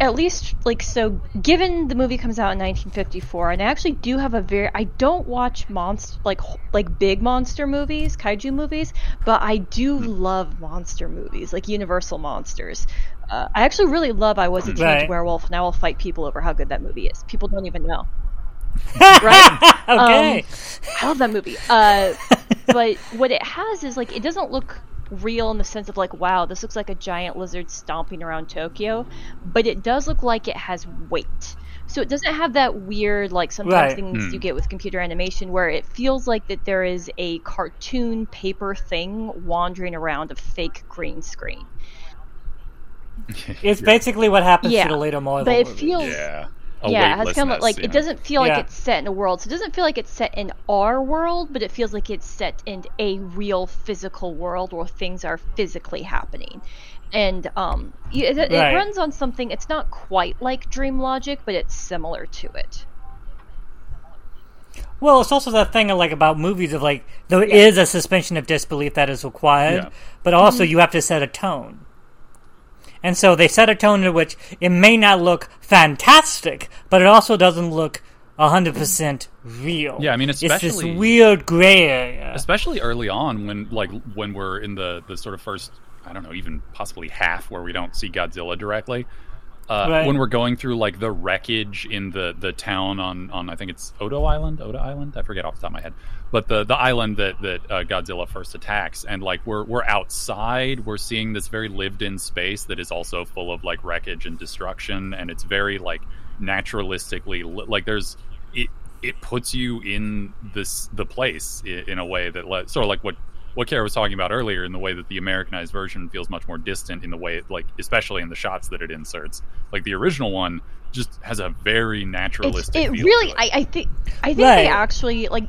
at least like so given the movie comes out in 1954 and i actually do have a very i don't watch monster like like big monster movies kaiju movies but i do love monster movies like universal monsters uh, i actually really love i was a teenage Right. werewolf and i will fight people over how good that movie is people don't even know right okay. Um, I love that movie. Uh, but what it has is like it doesn't look real in the sense of like wow this looks like a giant lizard stomping around Tokyo, but it does look like it has weight. So it doesn't have that weird like sometimes Right. things Hmm. you get with computer animation where it feels like that there is a cartoon paper thing wandering around a fake green screen. It's basically what happens Yeah, to the later Marvel but it movies. feels yeah. A yeah, it has kind of like it know? doesn't feel like it's set in a world. So it doesn't feel like it's set in our world, but it feels like it's set in a real physical world where things are physically happening. And um, y- it, it Right. runs on something. It's not quite like Dream Logic, but it's similar to it. Well, it's also that thing of like about movies of like there is a suspension of disbelief that is required, Yeah. but also you have to set a tone. And so they set a tone in which it may not look fantastic, but it also doesn't look hundred percent real. Yeah, I mean, especially it's this weird gray area. especially early on when like when we're in the the sort of first i don't know even possibly half where we don't see godzilla directly uh, Right. when we're going through like the wreckage in the the town on on i think it's odo island odo island i forget off the top of my head but the the island that that uh, godzilla first attacks and like we're we're outside we're seeing this very lived in space that is also full of like wreckage and destruction and it's very like naturalistically li- like there's it it puts you in this the place in, in a way that let, sort of like what what Kara was talking about earlier in the way that the Americanized version feels much more distant in the way like especially in the shots that it inserts. Like the original one just has a very It's, naturalistic. it feel really, to I. I think, I think Right. they actually like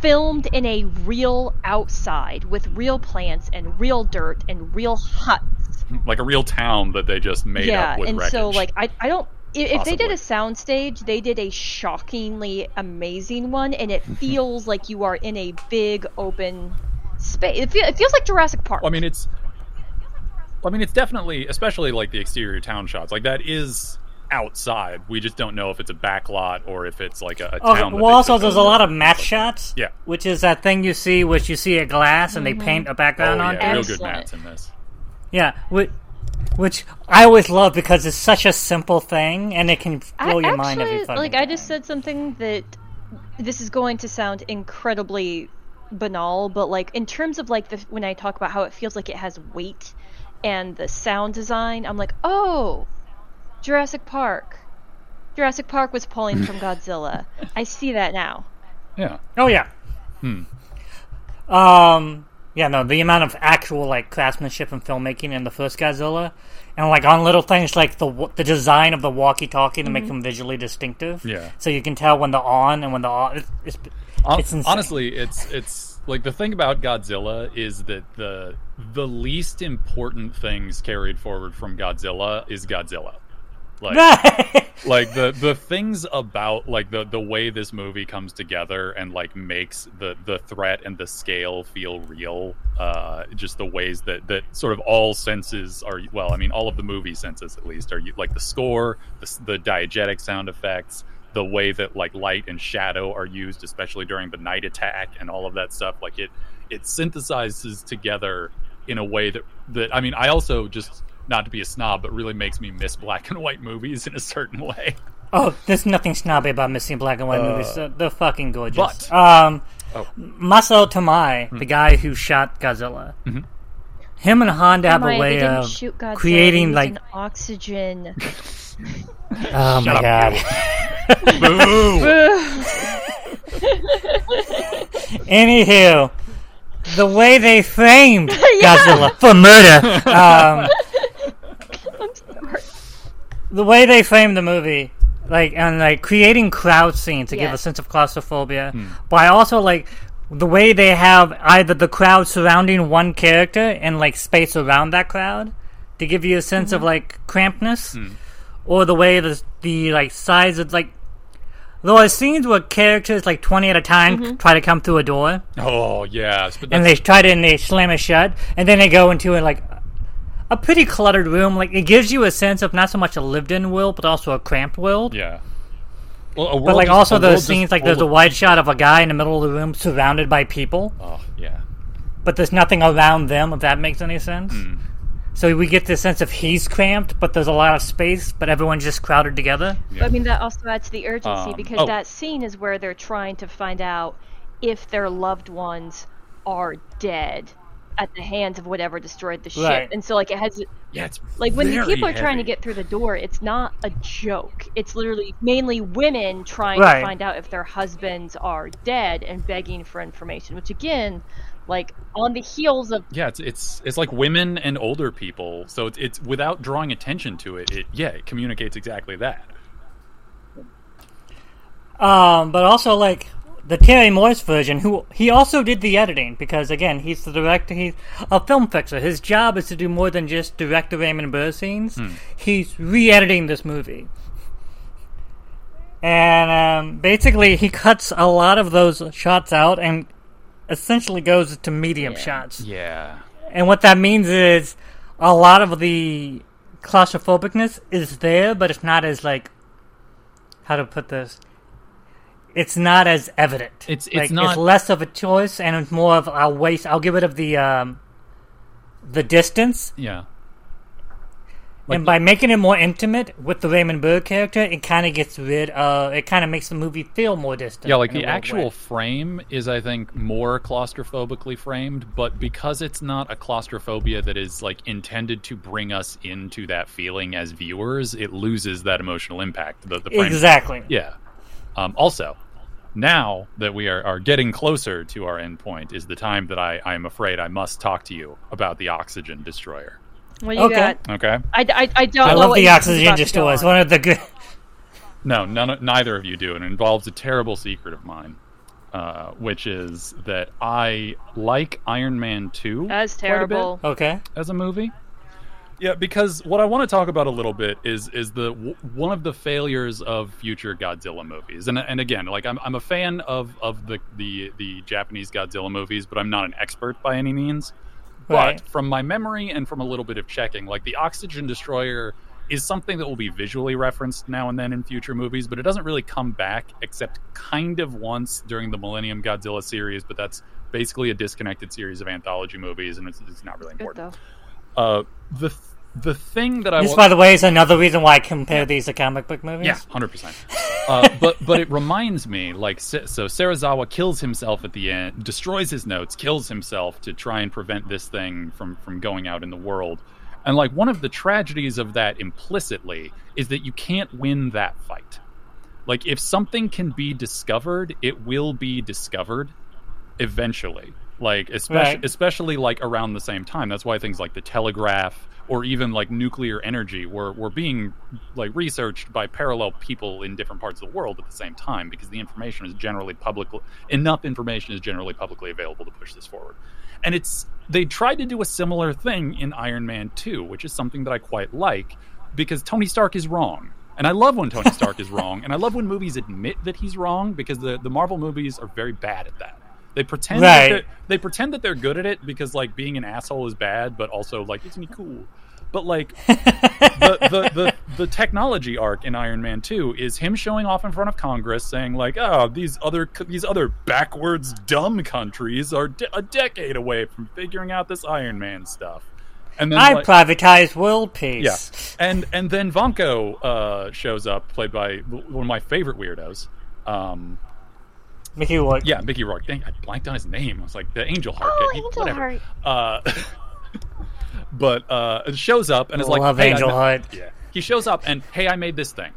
filmed in a real outside with real plants and real dirt and real huts. like a real town that they just made yeah, up with and wreckage. so like I, I don't. If they did a soundstage, they did a shockingly amazing one, and it feels like you are in a big open space. It, feel, it feels like Jurassic Park. Well, I mean, it's. I mean, it's definitely, especially like the exterior town shots, like that is outside. We just don't know if it's a backlot or if it's like a, a Oh, town. that well, they also there's a lot of and matte stuff. shots. Yeah. which is that thing you see, which you see a glass and they Mm-hmm. paint a Oh background on. yeah, real it. good Excellent. mats in this. Yeah, which, which I always love because it's such a simple thing and it can I- blow your actually, mind every fucking like I just said something that this is going to sound incredibly banal, but like in terms of like the when I talk about how it feels like it has weight and the sound design, I'm like, oh, Jurassic Park. Jurassic Park was pulling from Godzilla. I see that now. Yeah. Oh yeah. Hmm. Um. Yeah. No. The amount of actual like craftsmanship and filmmaking in the first Godzilla, and like on little things like the the design of the walkie-talkie to make them visually distinctive. Yeah. So you can tell when they're on and when they're off. It's, it's, it's insane. honestly, it's it's like the thing about Godzilla is that the the least important things carried forward from Godzilla is Godzilla. Like like the the things about like the the way this movie comes together and like makes the the threat and the scale feel real uh just the ways that that sort of all senses are well i mean all of the movie senses at least are like the score the, the diegetic sound effects the way that like light and shadow are used especially during the night attack and all of that stuff like it it synthesizes together in a way that that i mean i also just not to be a snob but really makes me miss black and white movies in a certain way oh, there's nothing snobby about missing black and white movies. They're, they're fucking gorgeous. but- um, Oh. Masao Tamai, the guy who shot Godzilla, him and Honda have a way of Godzilla, creating like oxygen. oh my up, god. Anywho, the way they framed Godzilla for murder, um, the way they frame the movie, like and like creating crowd scenes to give a sense of claustrophobia, hmm. but also like the way they have either the crowd surrounding one character and like space around that crowd to give you a sense of mm-hmm. like crampedness, hmm. or the way the the like size of like. There are scenes where characters like twenty at a time mm-hmm. try to come through a door, Oh yes, but and they try to and they slam it shut, and then they go into a, like a pretty cluttered room. Like it gives you a sense of not so much a lived-in world, but also a cramped world. yeah. Well, a But like just- also a world those scenes, like full there's a wide shot of a guy in the middle of the room surrounded by people, Oh yeah. but there's nothing around them. If that makes any sense. Hmm. So we get this sense of he's cramped, but there's a lot of space, but everyone's just crowded together. I mean, that also adds to the urgency Um, because oh. that scene is where they're trying to find out if their loved ones are dead at the hands of whatever destroyed the ship. Right. And so, like, it has Yeah, it's like when the very people are trying to get through the door, it's not a joke. It's literally mainly women trying Right. to find out if their husbands are dead and begging for information. Which again, like on the heels of Yeah, it's it's it's like women and older people. So it's it's without drawing attention to it. It yeah, it communicates exactly that. Um, but also like the Terry Morse version, who he also did the editing because again he's the director. He's a film fixer. His job is to do more than just direct the Raymond Burr scenes. He's re-editing this movie, and um, basically he cuts a lot of those shots out and essentially goes to medium shots. Yeah. And what that means is a lot of the claustrophobicness is there, but it's not as like how to put this. It's not as evident. It's- it's like, not- It's less of a choice, and it's more of I'll waste. I'll give it of the um, the distance, Yeah. Like and by making it more intimate with the Raymond Burr character, it kind of gets rid. of It kind of makes the movie feel more distant. Yeah, like the actual way. frame is, I think, more claustrophobically framed, but because it's not a claustrophobia that is like intended to bring us into that feeling as viewers, it loses that emotional impact. The, the frame, Exactly. yeah. Um, also, now that we are, are getting closer to our end point, is the time that I, I am afraid I must talk to you about the oxygen destroyer. what do you Okay. got? Okay. I, I, I don't I know love what the oxygen about to go destroyer. It's on. one of the good. No, none, neither of you do. and It involves a terrible secret of mine, uh, which is that I like Iron Man 2 That's quite a bit terrible. Okay. as a movie. Yeah, because what I want to talk about a little bit is is the w- one of the failures of future Godzilla movies, and and again, like I'm I'm a fan of of the the the Japanese Godzilla movies, but I'm not an expert by any means. Right. But from my memory and from a little bit of checking, like the Oxygen Destroyer is something that will be visually referenced now and then in future movies, but it doesn't really come back except kind of once during the Millennium Godzilla series. But that's basically a disconnected series of anthology movies, and it's, it's not really important. Uh, the the thing that I This, by the way, is another reason why I compare these to comic book movies. yeah, hundred percent. Uh, but but it reminds me, like, so Serizawa kills himself at the end, destroys his notes, kills himself to try and prevent this thing from from going out in the world. And like one of the tragedies of that implicitly is that you can't win that fight. Like if something can be discovered, it will be discovered eventually. Like especially Right. especially like around the same time. That's why things like the telegraph or even like nuclear energy were, were being like researched by parallel people in different parts of the world at the same time because the information is generally public enough information is generally publicly available to push this forward. And it's they tried to do a similar thing in Iron Man 2, which is something that I quite like because Tony Stark is wrong. And I love when Tony Stark is wrong, and I love when movies admit that he's wrong because the, the Marvel movies are very bad at that. They pretend that Right. they're, they pretend that they're good at it because like being an asshole is bad, but also like isn't he cool? But like the, the, the, the technology arc in Iron Man 2 is him showing off in front of Congress saying like, "Oh, these other these other backwards dumb countries are de- a decade away from figuring out this Iron Man stuff." And then I like- privatized world peace. yeah, and and then Vanko uh, shows up, played by one of my favorite weirdos. Um, Mickey Rourke. yeah, Mickey Rourke. Dang, I blanked on his name. I was like the Angel Heart. Oh, He- Angel whatever. Heart. Uh, but uh, shows up and is like, Love hey, I Angel Heart. Yeah, he shows up and hey, I made this thing.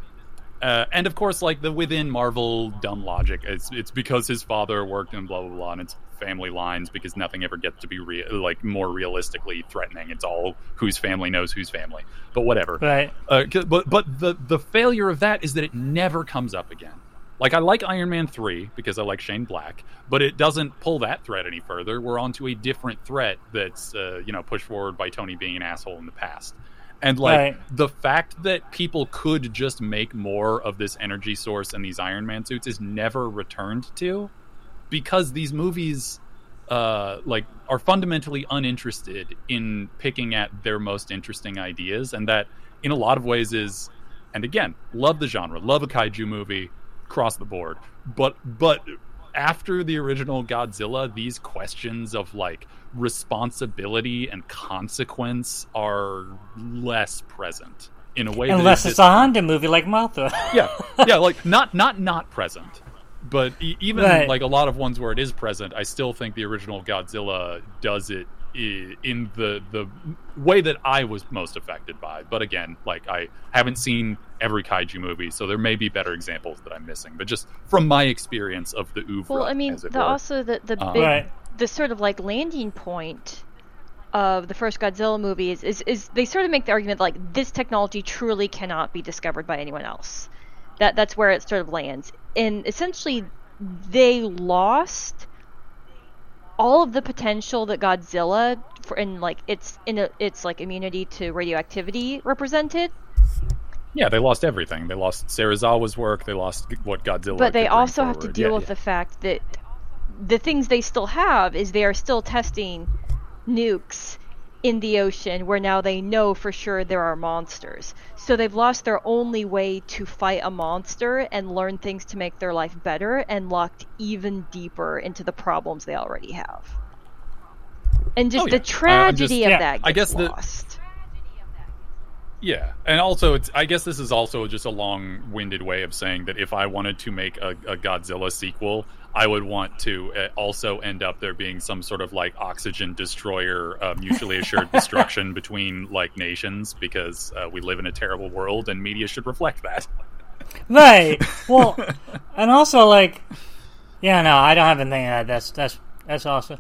Uh, and of course, like the within Marvel dumb logic, it's it's because his father worked in blah blah blah, and it's family lines because nothing ever gets to be real, like more realistically threatening. It's all whose family knows whose family, but whatever. Right. Uh, 'cause- but but the the failure of that is that it never comes up again. Like I like Iron Man three because I like Shane Black, but it doesn't pull that thread any further. We're on to a different threat that's uh, you know pushed forward by Tony being an asshole in the past. And like Right. the fact that people could just make more of this energy source and these Iron Man suits is never returned to because these movies uh, like are fundamentally uninterested in picking at their most interesting ideas, and that in a lot of ways is, and again, love the genre, love a kaiju movie, across the board, but but after the original Godzilla, these questions of like responsibility and consequence are less present in a way Unless is it's a Honda movie like Mothra. yeah, yeah, like not not not present, but even Right. like a lot of ones where it is present, I still think the original Godzilla does it in the the way that I was most affected by. But again, like I haven't seen every kaiju movie, so there may be better examples that I'm missing. But just from my experience of the oeuvre, Well, I mean, as it the, were. also the the Uh, big, Right. the sort of like landing point of the first Godzilla movie is, is is they sort of make the argument like this technology truly cannot be discovered by anyone else. That that's where it sort of lands, and essentially they lost all of the potential that Godzilla for in like its in a, its like immunity to radioactivity represented. Yeah, they lost everything. They lost Serizawa's work. They lost what Godzilla. but they also have to deal Yeah, with yeah. the fact that the things they still have is they are still testing nukes in the ocean where now they know for sure there are monsters. So they've lost their only way to fight a monster and learn things to make their life better and locked even deeper into the problems they already have. And just Oh, the yeah. Uh, just- tragedy of yeah, that gets I guess the- lost. Yeah, and also it's. I guess this is also just a long-winded way of saying that if I wanted to make a, a Godzilla sequel, I would want to uh, also end up there being some sort of like oxygen destroyer, uh, mutually assured destruction between like nations, because uh, we live in a terrible world, and media should reflect that. Right. Well, and also like, yeah, no, I don't have anything. Uh, that's that's that's awesome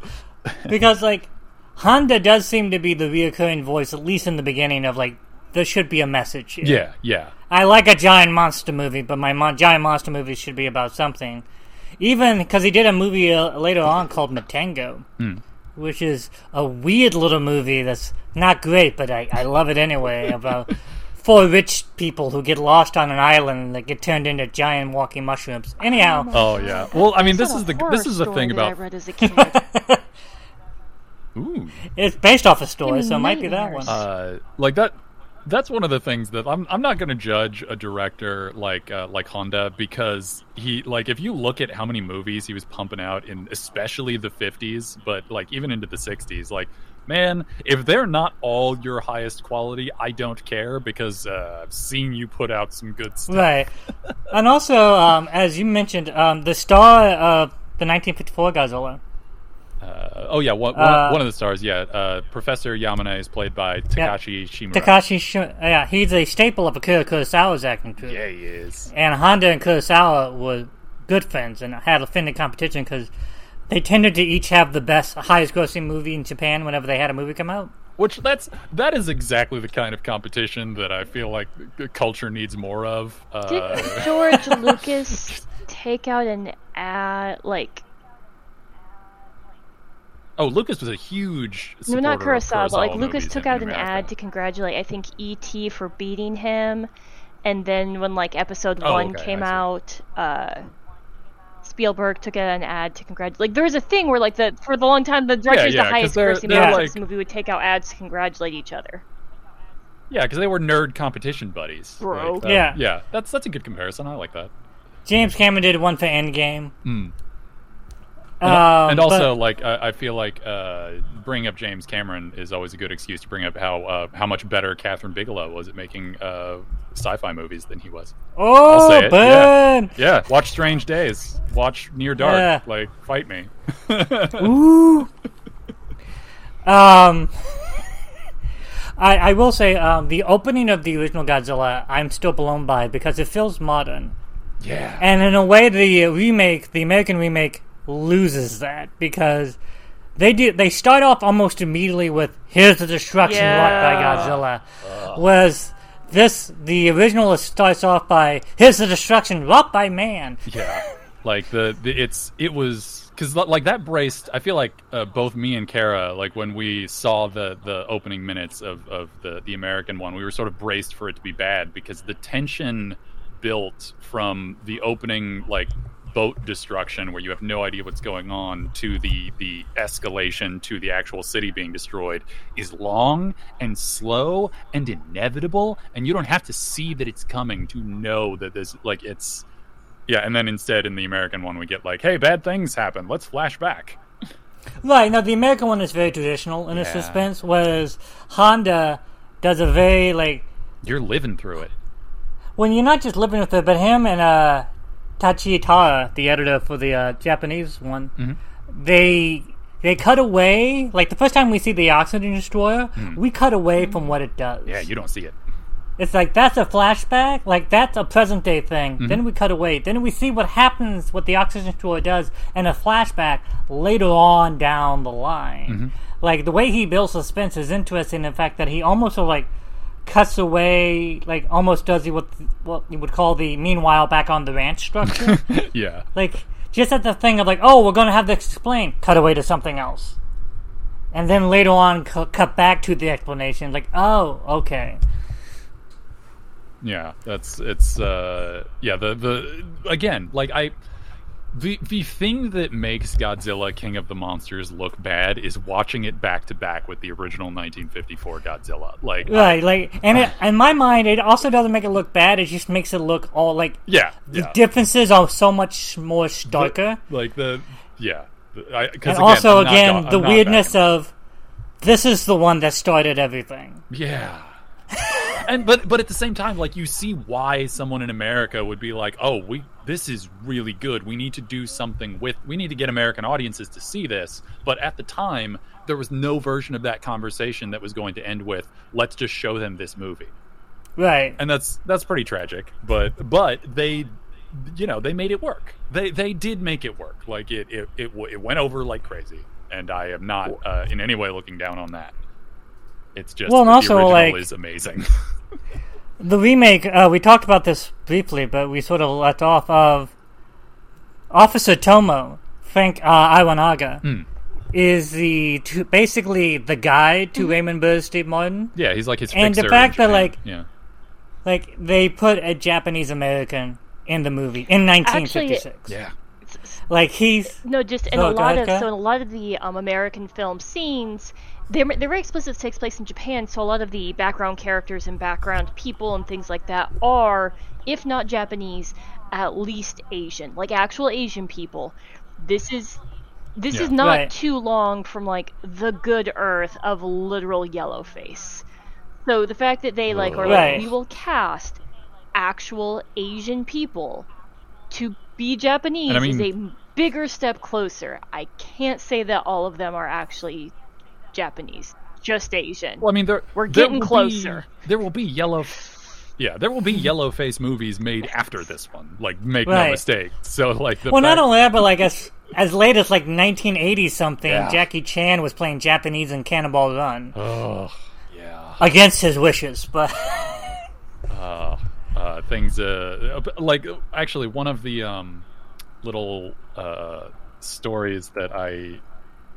because like Honda does seem to be the reoccurring voice, at least in the beginning of like there should be a message. Here. Yeah, yeah, I like a giant monster movie, but my mon- giant monster movie should be about something. Even because he did a movie uh, later on called Matango, which is a weird little movie that's not great, but I, I love it anyway. About four rich people who get lost on an island and that get turned into giant walking mushrooms. Anyhow, Oh yeah. Well, I mean, this is the this is the thing about. read as a kid. Ooh. it's based off a story, so it might be that one. uh, like that that's one of the things that I'm I'm not going to judge a director like uh, like Honda because he like if you look at how many movies he was pumping out in especially the 50s but like even into the 60s like man if they're not all your highest quality I don't care because uh, I've seen you put out some good stuff. Right. and also, um, as you mentioned, um, the star of the 1954 Godzilla. Uh, oh yeah, one, one, Uh, one of the stars. Yeah, uh, Professor Yamane is played by Takashi Shimura. Takashi, Sh- yeah, he's a staple of Akira Kurosawa's acting troupe. Yeah, he is. And Honda and Kurosawa were good friends and had a friendly competition because they tended to each have the best, highest grossing movie in Japan whenever they had a movie come out. Which that's that is exactly the kind of competition that I feel like the culture needs more of. Uh, Did George Lucas take out an ad like oh, Lucas was a huge no not supporter Kurosawa, but like Lucas took out an America. ad to congratulate I think E.T. for beating him, and then when like episode Oh, one okay, came out, uh, Spielberg took out an ad to congratulate. Like there was a thing where like the for the long time the directors yeah, the 'cause highest they're- grossing they're movies of like- this movie would take out ads to congratulate each other. Yeah, because they were nerd competition buddies. Bro. Like, that- Yeah. yeah. That's that's a good comparison. I like that. James Cameron did one for Endgame. Mm. Um, and but- also, like, I, I feel like uh, bringing up James Cameron is always a good excuse to bring up how uh, how much better Kathryn Bigelow was at making uh, sci-fi movies than he was. oh, it, burn! Yeah, watch Strange Days. Watch Near Dark. Yeah. Like, fight me. Ooh. Um. I, I will say um, the opening of the original Godzilla, I'm still blown by because it feels modern, Yeah. and in a way, the remake, the American remake, loses that because they do they start off almost immediately with "Here's the destruction wrought by Yeah. Godzilla," whereas this the original starts off by "Here's the destruction wrought by man." Yeah, like the, the it's it was because like that braced. I feel like uh, both me and Kara, like when we saw the the opening minutes of of the the American one, we were sort of braced for it to be bad because the tension built from the opening like boat destruction where you have no idea what's going on to the the escalation to the actual city being destroyed is long and slow and inevitable and you don't have to see that it's coming to know that there's like it's yeah, and then instead in the American one we get like, "Hey, bad things happen. Let's flash back." Right. Now the American one is very traditional in its Yeah. suspense, whereas Honda does a very like You're living through it. when you're not just living with it, but him and uh, Taichi Taira, the editor for the uh, Japanese one, Mm-hmm. they they cut away. Like the first time we see the oxygen destroyer, we cut away from what it does. Mm. Yeah, you don't see it. It's like that's a flashback, like that's a present day thing. Mm-hmm. Then we cut away. Then we see what happens, what the oxygen destroyer does, in a flashback later on down the line. Mm-hmm. Like the way he builds suspense is interesting. In the fact that he almost like cuts away, like almost does he what what you would call the meanwhile back on the ranch structure. Yeah. like just at the thing of like, oh, we're gonna have this explain, cut away to something else, and then later on cu- cut back to the explanation. Like, oh, okay. Yeah, that's it's uh yeah, the the again, like I the the thing that makes Godzilla King of the Monsters look bad is watching it back to back with the original 1954 Godzilla. Like Right, like, and it, in my mind, it also doesn't make it look bad. It just makes it look all like yeah, the yeah. differences are so much more starker, like the yeah. I, cause and again, also I'm again the weirdness of this is the one that started everything. Yeah. and but but at the same time, like you see why someone in America would be like, "Oh, we this is really good. We need to do something with. We need to get American audiences to see this." But at the time, there was no version of that conversation that was going to end with, "Let's just show them this movie." Right. And that's that's pretty tragic. But but they you know, they made it work. They they did make it work. Like it it it, it went over like crazy. And I am not uh, in any way looking down on that. It's just Well, and that also, original like- is amazing. The remake, uh, we talked about this briefly, but we sort of left off of Officer Tomo, Frank uh, Iwanaga, Hmm. is the to, basically the guide to Raymond Burr, Steve Martin. yeah, he's like his And the fact that, like, yeah. Like they put a Japanese American in the movie in 1956. Yeah. Like he's No, just in Oh, a lot of so in a lot of the um, American film scenes, they're they're very explicit. It takes place in Japan, so a lot of the background characters and background people and things like that are, if not Japanese, at least Asian, like actual Asian people. This is this Yeah. is not Right. too long from like the good Earth of literal yellow face. So the fact that they like are Right. like we will cast actual Asian people to be Japanese And I is a bigger step closer. I can't say that all of them are actually Japanese, just Asian. Well, I mean, there, We're there getting will closer. Be, there will be yellow. Yeah, there will be yellow face movies made after this one. Like, make no mistake. So, like, the well, not only that, but like as as late as like 1980 something, Yeah. Jackie Chan was playing Japanese in Cannonball Run Oh, yeah. against his wishes. But uh, uh, things uh, like actually one of the um, little uh, stories that I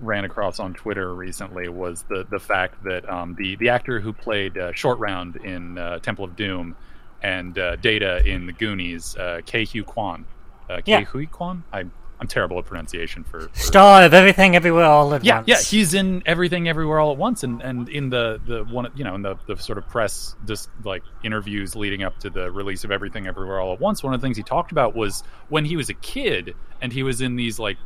ran across on Twitter recently was the the fact that um, the the actor who played uh, Short Round in uh, Temple of Doom and uh, Data in the Goonies, uh, Kei Hu Kwan, uh, Yeah. Ke Huy Quan. I I'm terrible at pronunciation for, for star of everything, everywhere, all at yeah, once. yeah, he's in everything, everywhere, all at once, and and in the the one, you know, in the the sort of press, just like interviews leading up to the release of everything, everywhere, all at once. One of the things he talked about was when he was a kid and he was in these like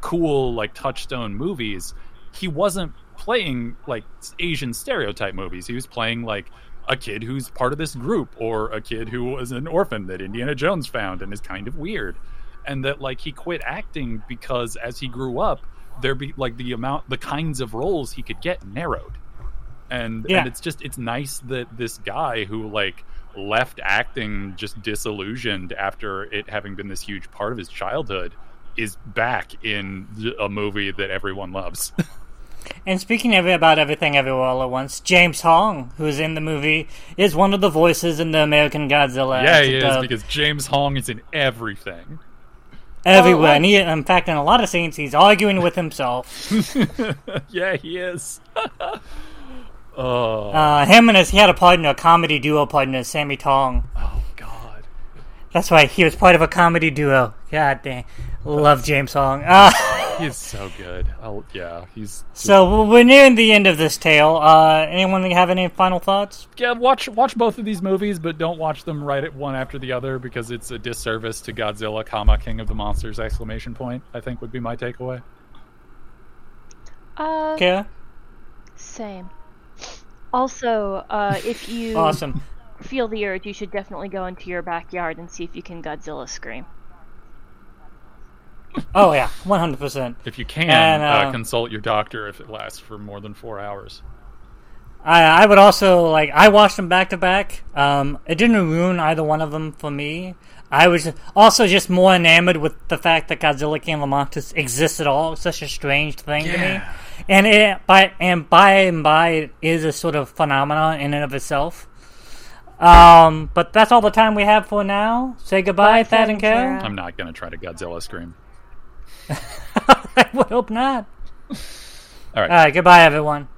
cool like touchstone movies. He wasn't playing like Asian stereotype movies. He was playing like a kid who's part of this group or a kid who was an orphan that Indiana Jones found and is kind of weird and that like he quit acting because as he grew up there be like the amount the kinds of roles he could get narrowed and Yeah. and it's just it's nice that this guy who like left acting just disillusioned after it having been this huge part of his childhood is back in a movie that everyone loves. And speaking of about everything everywhere all at once, James Hong, who's in the movie, is one of the voices in the American Godzilla. yeah, It's he is dub because James Hong is in everything. everywhere. Well, and he, in fact, in a lot of scenes, he's arguing with himself. yeah, he is. oh, Uh, him and his, he had a partner, a comedy duo partner, Sammy Tong. oh God. That's right, he was part of a comedy duo. God dang, love James Hong. Uh, He's so good. Oh yeah, he's so we're nearing the end of this tale. Uh, anyone have any final thoughts? yeah. Watch watch both of these movies, but don't watch them right at one after the other because it's a disservice to Godzilla, comma King of the Monsters! Exclamation point. I think would be my takeaway. Uh, Kara? same. Also, uh, if you Awesome. feel the urge, you should definitely go into your backyard and see if you can Godzilla scream. Oh yeah, one hundred percent. If you can, And, uh, uh, consult your doctor if it lasts for more than four hours. I I would also like I watched them back to back. Um, it didn't ruin either one of them for me. I was also just more enamored with the fact that Godzilla King of the Monsters exists at all. It's such a strange thing to me, and it by and by and by it is a sort of phenomenon in and of itself. Um, but that's all the time we have for now. Say goodbye, Bye, Thad Thad and and Kara. Kara. I'm not gonna try to Godzilla scream. I would hope not. All right. All right, goodbye, everyone.